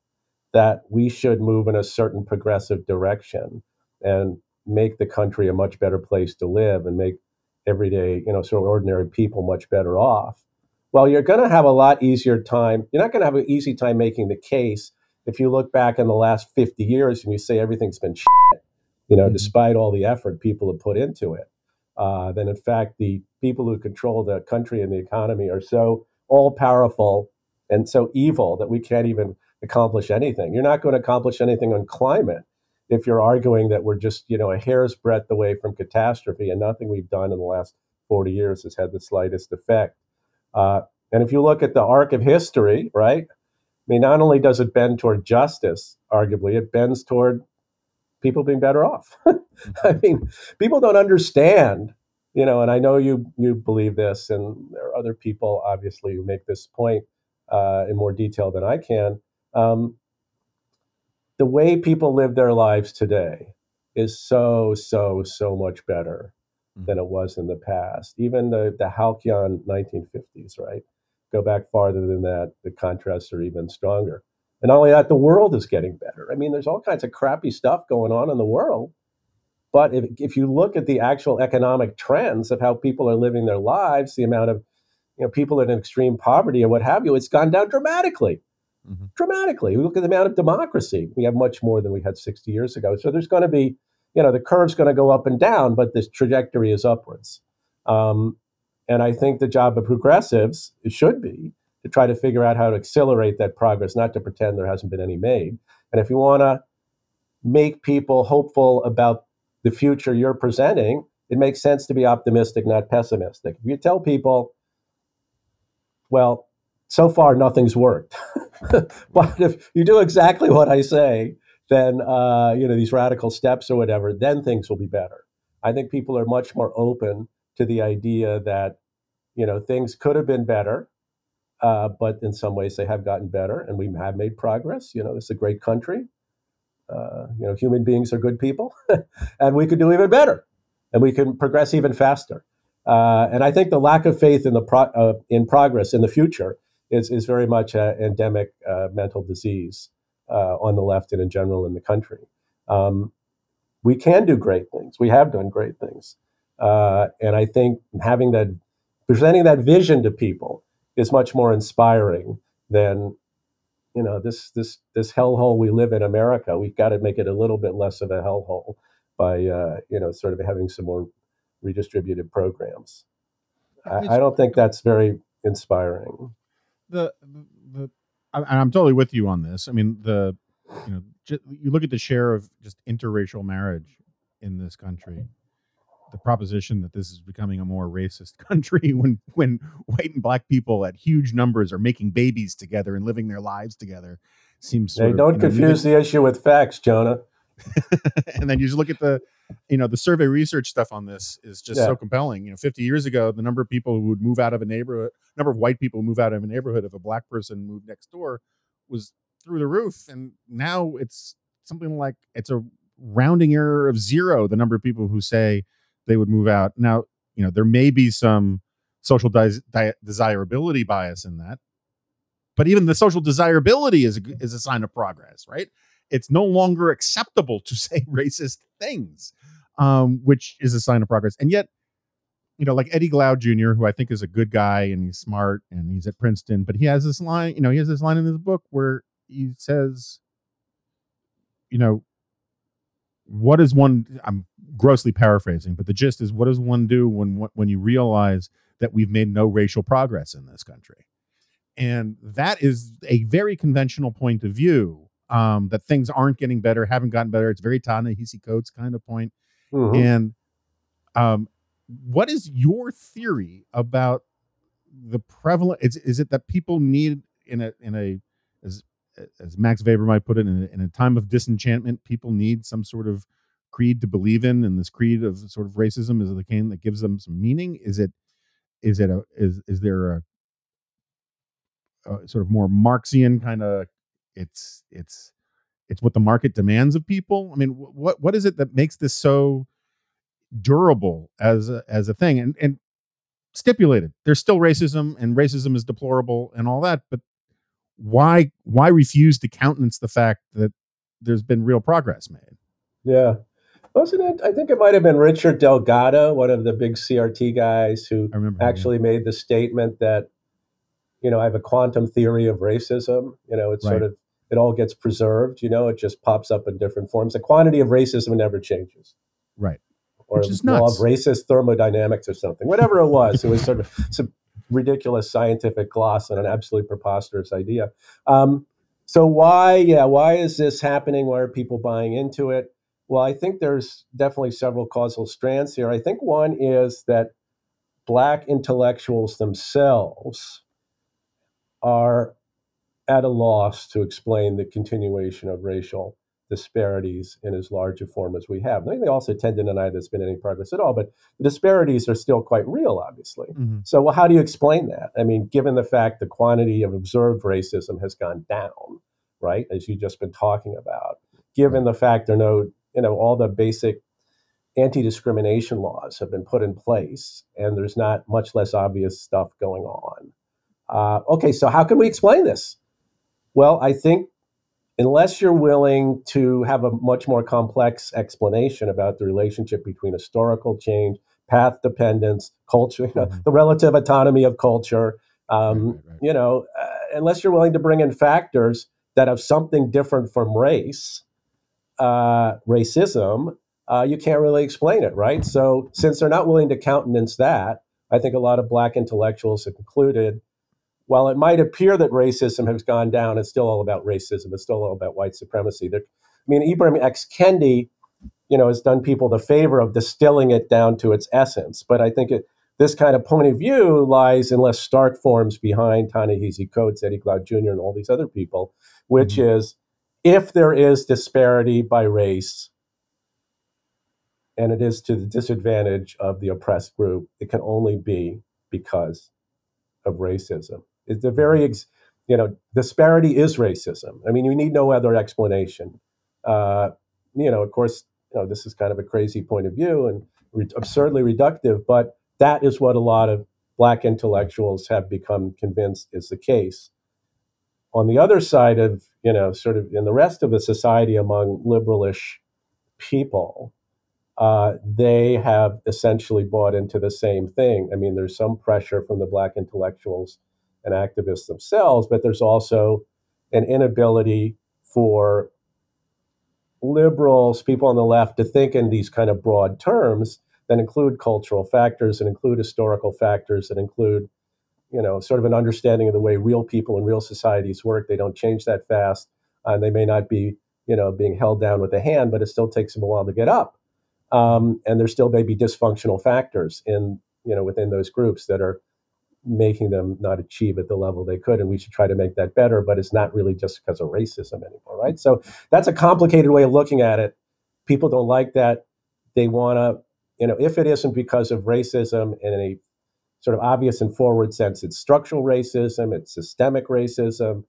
G: that we should move in a certain progressive direction and make the country a much better place to live and make everyday, you know, sort of ordinary people much better off, well, you're going to have a lot easier time. You're not going to have an easy time making the case if you look back in the last 50 years and you say everything's been shit, you know, mm-hmm. despite all the effort people have put into it. Uh, then, in fact, the people who control the country and the economy are so all powerful and so evil that we can't even accomplish anything. You're not going to accomplish anything on climate if you're arguing that we're just, you know, a hair's breadth away from catastrophe and nothing we've done in the last 40 years has had the slightest effect. Uh, and if you look at the arc of history, right? I mean, not only does it bend toward justice, arguably, it bends toward people being better off. I mean, people don't understand, you know, and I know you you believe this, and there are other people obviously who make this point uh, in more detail than I can. Um, the way people live their lives today is so so so much better mm-hmm. than it was in the past. Even the the halcyon 1950s, right? Go back farther than that, the contrasts are even stronger. And not only that, the world is getting better. I mean, there's all kinds of crappy stuff going on in the world. But if, if you look at the actual economic trends of how people are living their lives, the amount of you know people in extreme poverty and what have you, it's gone down dramatically. Mm-hmm. Dramatically. We look at the amount of democracy. We have much more than we had 60 years ago. So there's going to be, you know, the curve's going to go up and down, but this trajectory is upwards. Um, and I think the job of progressives should be to try to figure out how to accelerate that progress, not to pretend there hasn't been any made. And if you want to make people hopeful about the future you're presenting, it makes sense to be optimistic, not pessimistic. If you tell people, well, so far nothing's worked, but if you do exactly what I say, then uh, you know these radical steps or whatever, then things will be better. I think people are much more open to the idea that you know things could have been better uh, but in some ways, they have gotten better, and we have made progress. You know, this is a great country. Uh, you know, human beings are good people, and we could do even better, and we can progress even faster. Uh, and I think the lack of faith in the pro- uh, in progress in the future is is very much an endemic uh, mental disease uh, on the left and in general in the country. Um, we can do great things. We have done great things, and I think having that presenting that vision to people is much more inspiring than you know this this this hellhole we live in America. We've got to make it a little bit less of a hellhole by uh, you know sort of having some more redistributed programs. I, I, don't think that's very inspiring.
F: The the I, I'm totally with you on this. I mean the you know you look at the share of just interracial marriage in this country the proposition that this is becoming a more racist country when when white and black people at huge numbers are making babies together and living their lives together seems
G: hey, don't confuse the issue with facts jonah.
F: And then you just look at the you know the survey research stuff on this is just yeah. so compelling. You know 50 years ago the number of people who would move out of a neighborhood number of white people move out of a neighborhood if a black person moved next door was through the roof. And now it's something like it's a rounding error of zero the number of people who say they would move out. Now, you know, there may be some social desirability bias in that, but even the social desirability is a, is a sign of progress, right? It's no longer acceptable to say racist things, um, which is a sign of progress. And yet, you know, like Eddie Glaude Jr., who I think is a good guy and he's smart and he's at Princeton, but he has this line, you know, he has this line in his book where he says, you know, what is one i'm grossly paraphrasing but the gist is what does one do when when you realize that we've made no racial progress in this country? And that is a very conventional point of view um, that things aren't getting better haven't gotten better. It's very ta-nehisi coates kind of point. Mm-hmm. and um, what is your theory about the prevalent is, is it that people need in a in a as as Max Weber might put it, in a, in a time of disenchantment, people need some sort of creed to believe in, and this creed of sort of racism is the cane that gives them some meaning. Is it? Is it a? Is is there a, a sort of more Marxian kind of? It's it's it's what the market demands of people. I mean, what what is it that makes this so durable as a, as a thing? And and stipulated, there's still racism, and racism is deplorable, and all that, but why why refuse to countenance the fact that there's been real progress made?
G: Yeah. Wasn't it? I think it might have been Richard Delgado, one of the big CRT guys, who
F: him,
G: actually made the statement that, you know, I have a quantum theory of racism. You know, it's sort of, it all gets preserved, you know, it just pops up in different forms. The quantity of racism never changes.
F: Right.
G: Or
F: Which is
G: law
F: nuts.
G: of racist thermodynamics or something. Whatever it was, it was sort of some ridiculous scientific gloss on an absolutely preposterous idea. Um, so why, yeah, why is this happening? Why are people buying into it? Well, I think there's definitely several causal strands here. I think one is that black intellectuals themselves are at a loss to explain the continuation of racial disparities in as large a form as we have. I think they also tend to deny that there's been any progress at all, but the disparities are still quite real, obviously.
F: Mhm.
G: So, well, how do you explain that? I mean, given the fact the quantity of observed racism has gone down, right, as you've just been talking about, given the fact there are no, you know, all the basic anti-discrimination laws have been put in place, and there's not much less obvious stuff going on. Uh, okay, so how can we explain this? Well, I think unless you're willing to have a much more complex explanation about the relationship between historical change, path dependence, culture, you know,
F: Mhm.
G: the relative autonomy of culture, um,
F: Right, right, right.
G: you know, uh, unless you're willing to bring in factors that have something different from race, uh, racism, uh, you can't really explain it, right? So, since they're not willing to countenance that, I think a lot of black intellectuals have concluded while it might appear that racism has gone down, it's still all about racism. It's still all about white supremacy. There, I mean, Ibram X. Kendi, you know, has done people the favor of distilling it down to its essence. But I think it, this kind of point of view lies in less stark forms behind Ta-Nehisi Coates, Eddie Glaude Jr., and all these other people, which is if there is disparity by race, and it is to the disadvantage of the oppressed group, it can only be because of racism. It's a very, ex- you know, disparity is racism. I mean, you need no other explanation. Uh, you know, of course, you know, this is kind of a crazy point of view and re- absurdly reductive, but that is what a lot of black intellectuals have become convinced is the case. On the other side of, you know, sort of in the rest of the society among liberalish people, uh, they have essentially bought into the same thing. I mean, there's some pressure from the black intellectuals and activists themselves, but there's also an inability for liberals, people on the left, to think in these kind of broad terms that include cultural factors and include historical factors that include, you know, sort of an understanding of the way real people and real societies work. They don't change that fast, and they may not be, you know, being held down with a hand, but it still takes them a while to get up. Um, and there still may be dysfunctional factors in, you know, within those groups that are making them not achieve at the level they could and we should try to make that better but it's not really just because of racism anymore right so that's a complicated way of looking at it people don't like that they want to you know if it isn't because of racism in a sort of obvious and forward sense. It's structural racism it's systemic racism.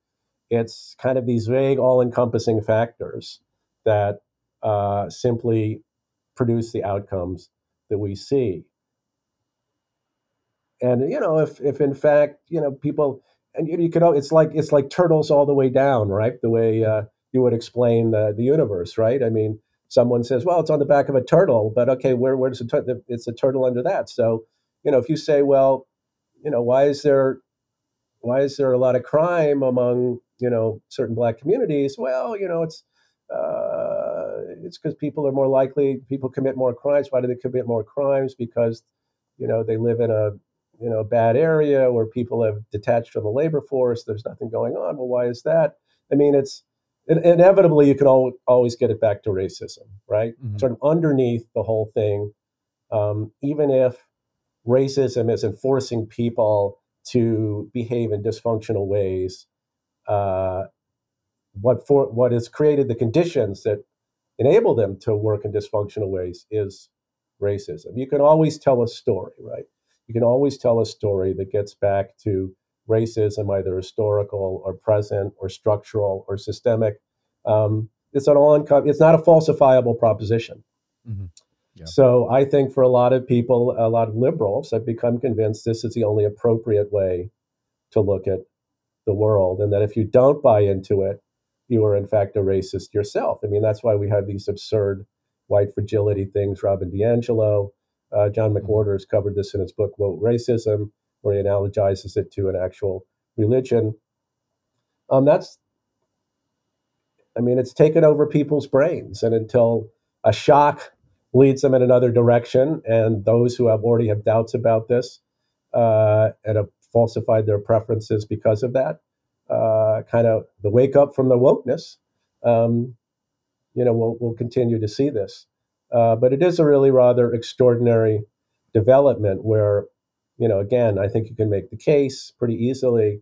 G: It's kind of these vague all-encompassing factors that uh, simply produce the outcomes that we see. And you know if if in fact you know people and you, you could al- it's like it's like turtles all the way down right? The way uh, you would explain the, the universe right? I mean someone says well it's on the back of a turtle but okay where where does the tur- it's a turtle under that? So you know if you say well you know why is there why is there a lot of crime among you know certain black communities? Well you know it's uh, it's because people are more likely people commit more crimes. Why do they commit more crimes? Because you know they live in a you know bad area where people have detached from the labor force. There's nothing going on. Well why is that? I mean it's in- inevitably you can al- always get it back to racism right?
F: Mhm.
G: sort of underneath the whole thing um, even if racism is enforcing people to behave in dysfunctional ways uh, what for what has created the conditions that enable them to work in dysfunctional ways is racism you can always tell a story right you can always tell a story that gets back to racism, either historical or present or structural or systemic. Um, it's an all it's not a falsifiable proposition.
F: Mhm. Yeah.
G: So I think for a lot of people, a lot of liberals have become convinced this is the only appropriate way to look at the world, and that if you don't buy into it, you are in fact a racist yourself. I mean, that's why we have these absurd white fragility things. Robin DiAngelo, uh, John
F: Mm-hmm.
G: McWhorter has covered this in his book "Woke Racism," where he analogizes it to an actual religion. Um, that's, I mean, it's taken over people's brains, and until a shock leads them in another direction, and those who have already have doubts about this uh, and have falsified their preferences because of that, uh, kind of the wake up from the wokeness. Um, you know, we'll we'll continue to see this, uh, but it is a really rather extraordinary development where, you know, again, I think you can make the case pretty easily.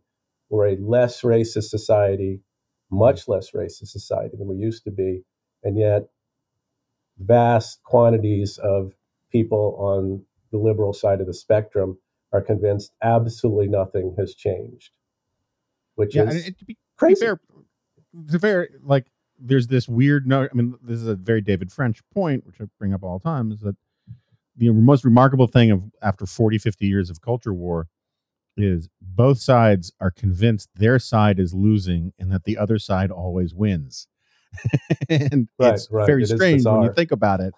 G: We're a less racist society, much less racist society than we used to be, and yet vast quantities of people on the liberal side of the spectrum are convinced absolutely nothing has changed, which
F: Yeah,
G: is
F: and to be, to be
G: crazy.
F: fair, to fair, like there's this weird no. I mean, this is a very David French point, which I bring up all the time, is that the most remarkable thing of after 40, 50 years of culture war is both sides are convinced their side is losing and that the other side always wins. and
G: Right,
F: it's
G: right.
F: very
G: It
F: strange when you think about it.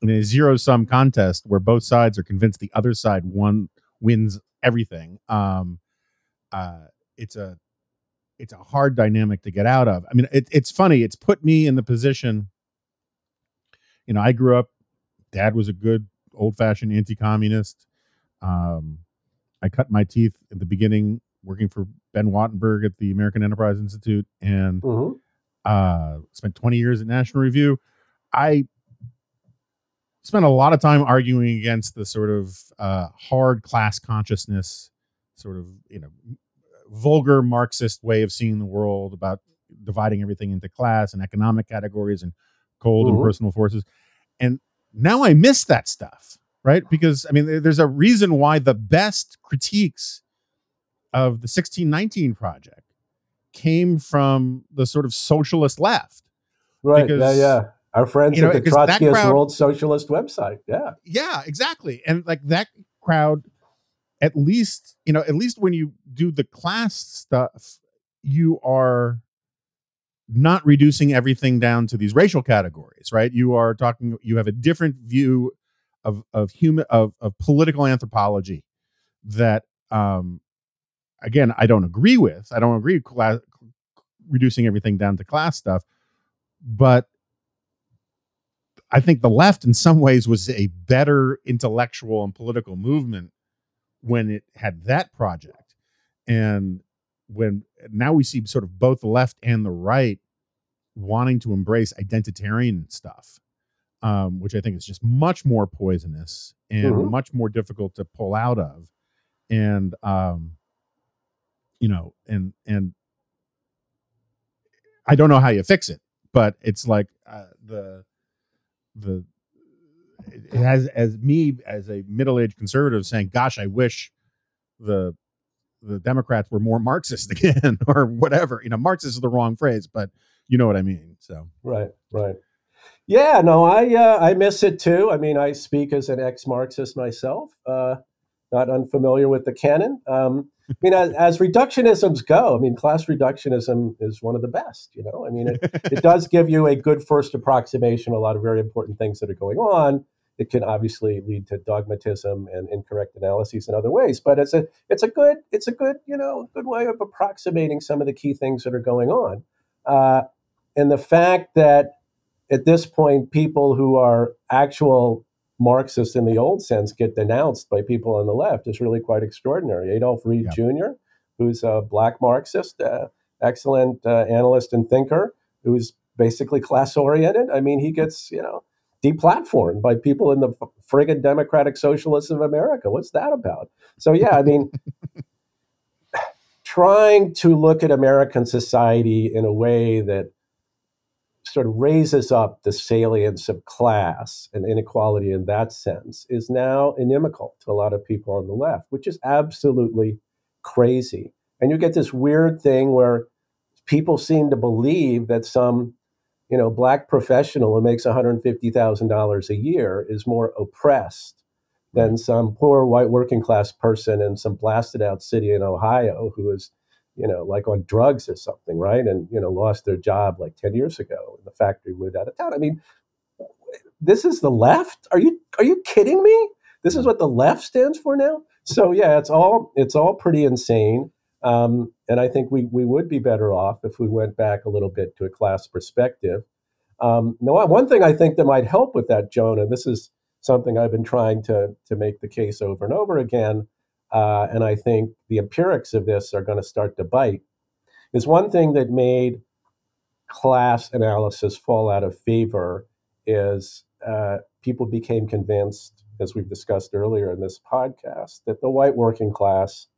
F: In a zero sum contest where both sides are convinced the other side won wins everything. Um, uh, it's a it's a hard dynamic to get out of. I mean, it, it's funny. It's put me in the position. You know, I grew up. Dad was a good old fashioned anti communist. Um, I cut my teeth at the beginning working for Ben Wattenberg at the American Enterprise Institute and
G: Mhm.
F: Uh, spent 20 years at National Review. I spent a lot of time arguing against the sort of uh, hard class consciousness, sort of, you know, vulgar Marxist way of seeing the world about dividing everything into class and economic categories and cold and
G: Mhm.
F: personal forces. And now I miss that stuff, right? Because I mean, there's a reason why the best critiques of the 1619 project came from the sort of socialist left.
G: Right.
F: Because,
G: yeah, yeah. Our friends
F: you know,
G: at the Trotskyist
F: crowd-
G: World Socialist website. Yeah.
F: Yeah, exactly. And like that crowd, at least, you know, at least when you do the class stuff, you are not reducing everything down to these racial categories, right? You are talking, you have a different view of of human of of political anthropology that um again I don't agree with. I don't agree with class, reducing everything down to class stuff, but I think the left, in some ways, was a better intellectual and political movement when it had that project. And when now we see sort of both the left and the right wanting to embrace identitarian stuff, um, which I think is just much more poisonous and
G: Mhm.
F: much more difficult to pull out of. And, um, you know, and, and I don't know how you fix it, but it's like uh, the, the it has as me as a middle-aged conservative saying gosh i wish the the democrats were more marxist again or whatever you know marxist is the wrong phrase but you know what i mean so
G: Right, right. Yeah, no, I uh, I miss it too. I mean, I speak as an ex-Marxist myself, uh, not unfamiliar with the canon. Um, I mean, as, as reductionisms go, I mean, class reductionism is one of the best. You know, I mean, it, it does give you a good first approximation. A lot of very important things that are going on. It can obviously lead to dogmatism and incorrect analyses in other ways, but it's a it's a good it's a good you know good way of approximating some of the key things that are going on. Uh, and the fact that at this point, people who are actual Marxists in the old sense get denounced by people on the left is really quite extraordinary. Adolf Reed
F: Yeah.
G: Jr., who's a black Marxist, uh, excellent uh, analyst and thinker, who's basically class oriented. I mean, he gets, you know, deplatformed by people in the friggin' Democratic Socialists of America. What's that about? So, yeah, I mean, trying to look at American society in a way that sort of raises up the salience of class and inequality in that sense is now inimical to a lot of people on the left, which is absolutely crazy. And you get this weird thing where people seem to believe that some, you know, black professional who makes $150,000 a year is more oppressed than some poor white working class person in some blasted out city in Ohio who is, you know, like on drugs or something, right? And you know, lost their job like ten years ago, and the factory moved out of town. I mean, this is the left. Are you are you kidding me? This is what the left stands for now. So yeah, it's all it's all pretty insane. Um, and I think we we would be better off if we went back a little bit to a class perspective. Um, now, one thing I think that might help with that, Jonah, this is something I've been trying to to make the case over and over again, uh, and I think the empirics of this are going to start to bite. Is one thing that made class analysis fall out of favor is uh, people became convinced, as we've discussed earlier in this podcast, that the white working class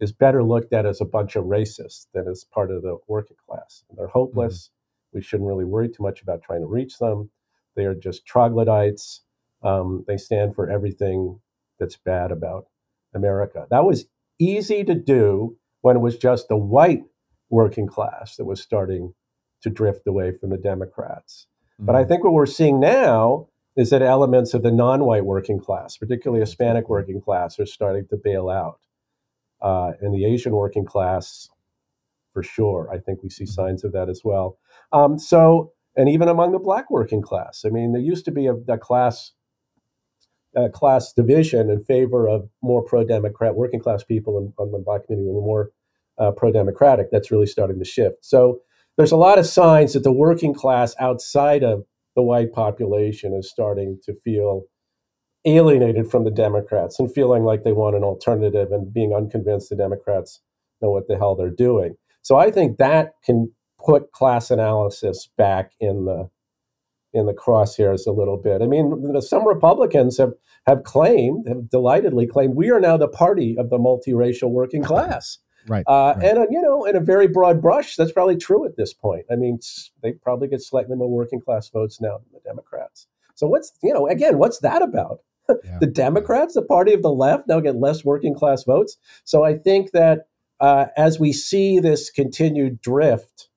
G: is better looked at as a bunch of racists than as part of the working class. And they're hopeless. Mm-hmm. We shouldn't really worry too much about trying to reach them. They are just troglodytes. Um, they stand for everything that's bad about America. That was easy to do when it was just the white working class that was starting to drift away from the Democrats. Mm-hmm. But I mm-hmm. think what we're seeing now is that elements of the non white working class, particularly Hispanic working class, are starting to bail out. Uh, and the Asian working class, for sure, I think we see mm-hmm. signs of that as well. Um, so, and even among the black working class, I mean, there used to be a, a class a class division in favor of more pro-democrat working class people in, in the black community were more uh, pro-democratic. That's really starting to shift. So there's a lot of signs that the working class outside of the white population is starting to feel alienated from the Democrats and feeling like they want an alternative and being unconvinced the Democrats know what the hell they're doing. So I think that can put class analysis back in the in the crosshairs a little bit. I mean, some Republicans have have claimed, have delightedly claimed, we are now the party of the multiracial working class.
F: Right.
G: Uh,
F: right.
G: And, uh, you know, in a very broad brush, that's probably true at this point. I mean, they probably get slightly more working class votes now than the Democrats. So what's, you know, again, what's that about? Yeah. the Democrats, the party of the left, now get less working class votes. So I think that uh, as we see this continued drift,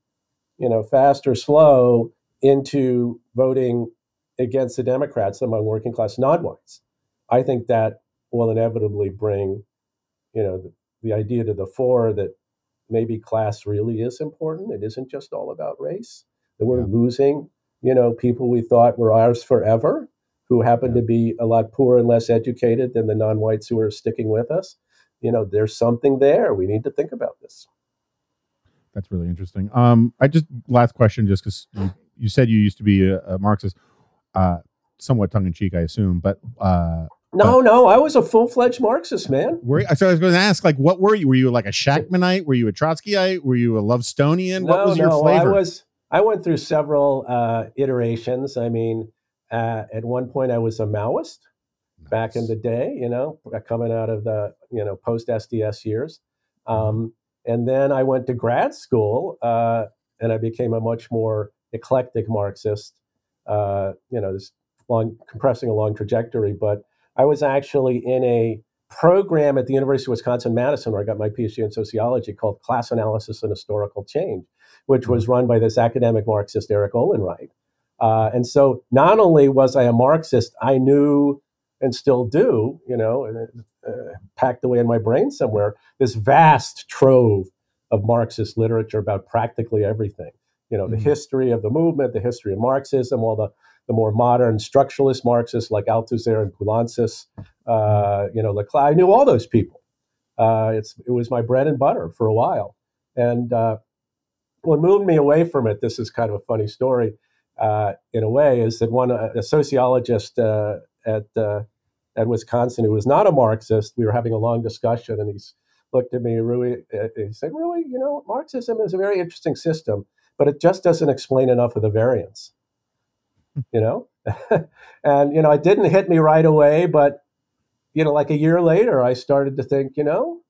G: you know, fast or slow into voting against the Democrats among working class non-whites, I think that will inevitably bring, you know, the, the idea to the fore that maybe class really is important. It isn't just all about race. That we're yeah. losing, you know, people we thought were ours forever, who happen yeah. to be a lot poorer and less educated than the non-whites who are sticking with us. You know, there's something there. We need to think about this.
F: That's really interesting. Um, I just last question, just because you, you, said you used to be a, a Marxist, uh, somewhat tongue in cheek, I assume, but uh,
G: no, but, no, I was a full fledged Marxist, man.
F: Were, so I was going to ask, like, what were you? Were you like a Shachtmanite? Were you a Trotskyite? Were you a Lovestonian?
G: No,
F: what was
G: no,
F: your flavor?
G: I was. I went through several uh, iterations. I mean, uh, at one point, I was a Maoist nice. back in the day. You know, coming out of the you know post SDS years, mm-hmm. um, and then I went to grad school, uh, and I became a much more eclectic Marxist. Uh, you know, this long compressing a long trajectory, but I was actually in a program at the University of Wisconsin Madison where I got my PhD in sociology called Class Analysis and Historical Change, which was run by this academic Marxist Erik Olin-Wright. Uh, and so not only was I a Marxist, I knew and still do, you know, uh, packed away in my brain somewhere, this vast trove of Marxist literature about practically everything. You know, mm-hmm. the history of the movement, the history of Marxism, all the the more modern structuralist Marxists like Althusser and Poulantzas, uh, you know, Laclau. I knew all those people. Uh, it's, it was my bread and butter for a while. And uh, what moved me away from it, this is kind of a funny story uh, in a way, is that one a sociologist uh, at uh, at Wisconsin who was not a Marxist, we were having a long discussion, and he's looked at me, Ruy, he said, Ruy, you know, Marxism is a very interesting system, but it just doesn't explain enough of the variance you know? and, you know, it didn't hit me right away, but, you know, like a year later, I started to think, you know,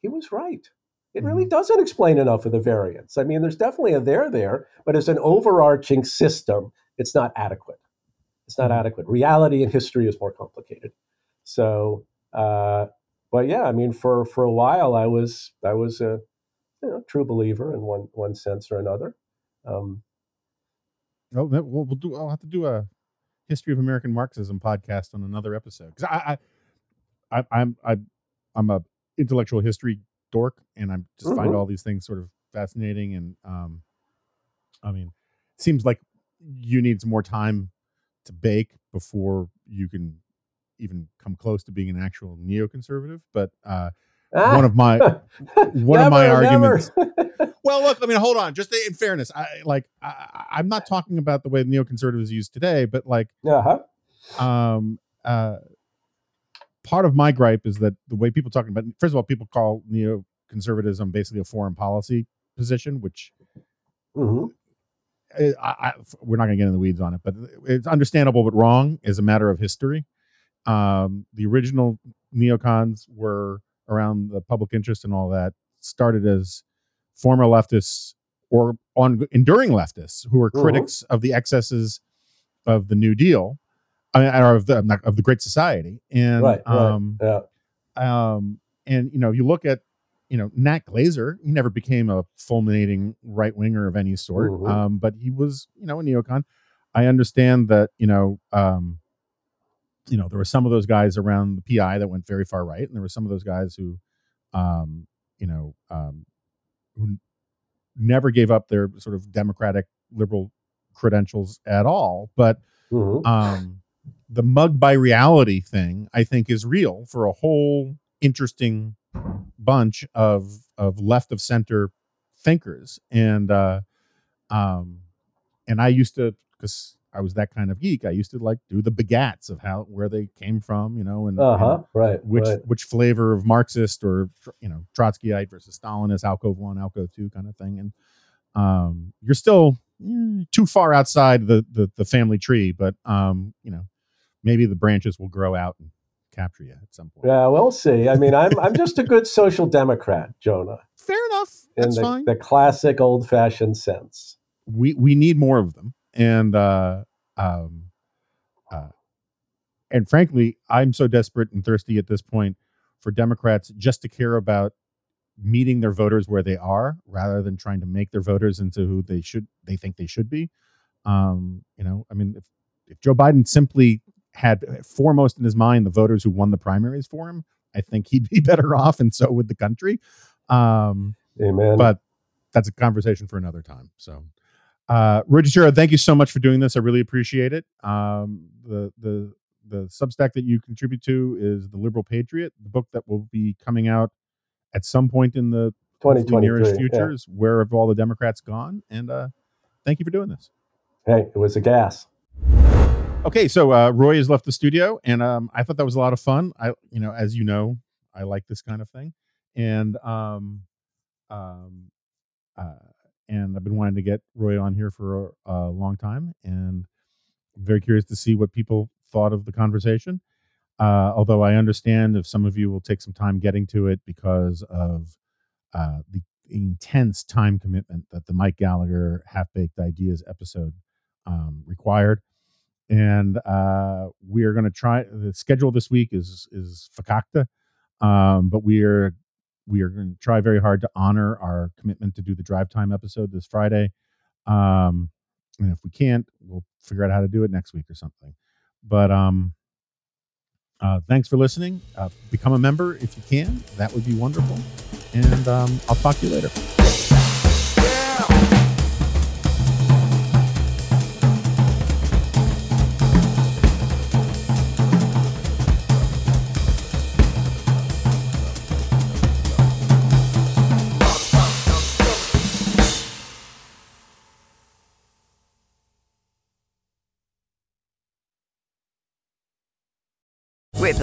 G: he was right. It really mm-hmm. doesn't explain enough of the variance. I mean, there's definitely a there there, but as an overarching system, it's not adequate. It's not mm-hmm. adequate. Reality and history is more complicated. So, uh, but yeah, I mean, for for a while, I was I was a you know, true believer in one one sense or another. Um,
F: Oh, we'll, we'll do. I'll have to do a history of American Marxism podcast on another episode because I, I, I, I'm, I, I'm a intellectual history dork, and I just find
G: Mhm.
F: all these things sort of fascinating. And um, I mean, it seems like you need some more time to bake before you can even come close to being an actual neoconservative. But uh, one of my one of my
G: never, never.
F: arguments. well, look, I mean, hold on. Just in fairness, I like I, I'm not talking about the way neoconservatives use today, but like
G: uh-huh.
F: um uh part of my gripe is that the way people talking about first of all people call neoconservatism basically a foreign policy position which
G: Mhm.
F: uh, I, I, we're not going to get in the weeds on it but it's understandable but wrong is a matter of history um the original neocons were around the public interest and all that started as former leftists or on enduring leftists who were
G: Mhm.
F: critics of the excesses of the new deal I mean, or of the of the Great Society, and
G: Right, right.
F: um,
G: Yeah.
F: um, and you know, you look at you know Nat Glazer, he never became a fulminating right winger of any sort,
G: Mhm.
F: um, but he was you know a neocon. I understand that you know um, you know there were some of those guys around the PI that went very far right, and there were some of those guys who um, you know um, who never gave up their sort of democratic liberal credentials at all, but
G: Mhm.
F: um the mug by reality thing i think is real for a whole interesting bunch of of left of center thinkers and uh um and i used to because i was that kind of geek i used to like do the begats of how where they came from you know and, and
G: Uh-huh. Right.
F: which
G: right.
F: which flavor of Marxist or you know Trotskyite versus Stalinist, alcove one, alcove two kind of thing, and um, you're still mm, too far outside the, the the family tree, but um, you know maybe the branches will grow out and capture you at some point.
G: Yeah, we'll see. I mean, I'm I'm just a good social democrat, Jonah,
F: Fair enough.
G: in
F: That's
G: the,
F: fine.
G: the classic old fashioned sense.
F: we we need more of them, and uh, um, uh, and frankly, I'm so desperate and thirsty at this point for Democrats just to care about meeting their voters where they are rather than trying to make their voters into who they should they think they should be. Um you know i mean if, if joe biden simply had foremost in his mind the voters who won the primaries for him i think he'd be better off and so would the country. Um
G: Amen.
F: but that's a conversation for another time so uh Shiro, thank you so much for doing this i really appreciate it um the the the substack that you contribute to is the liberal patriot the book that will be coming out at some point in the nearest
G: 2023.
F: future
G: yeah.
F: is where have all the democrats gone and uh thank you for doing this
G: Hey, it was a gas.
F: okay so uh Ruy has left the studio and um i thought that was a lot of fun i you know as you know i like this kind of thing and um um uh and i've been wanting to get Ruy on here for a, a long time and i'm very curious to see what people thought of the conversation. Uh although i understand if some of you will take some time getting to it because of uh the intense time commitment that the mike gallagher half-baked ideas episode um required. And uh, we are going to try the schedule this week is is fakakta um, but we are we are going to try very hard to honor our commitment to do the drive time episode this friday. Um, and if we can't we'll figure out how to do it next week or something. But um uh, thanks for listening. Uh, become a member if you can. That would be wonderful. And um, i'll talk to you later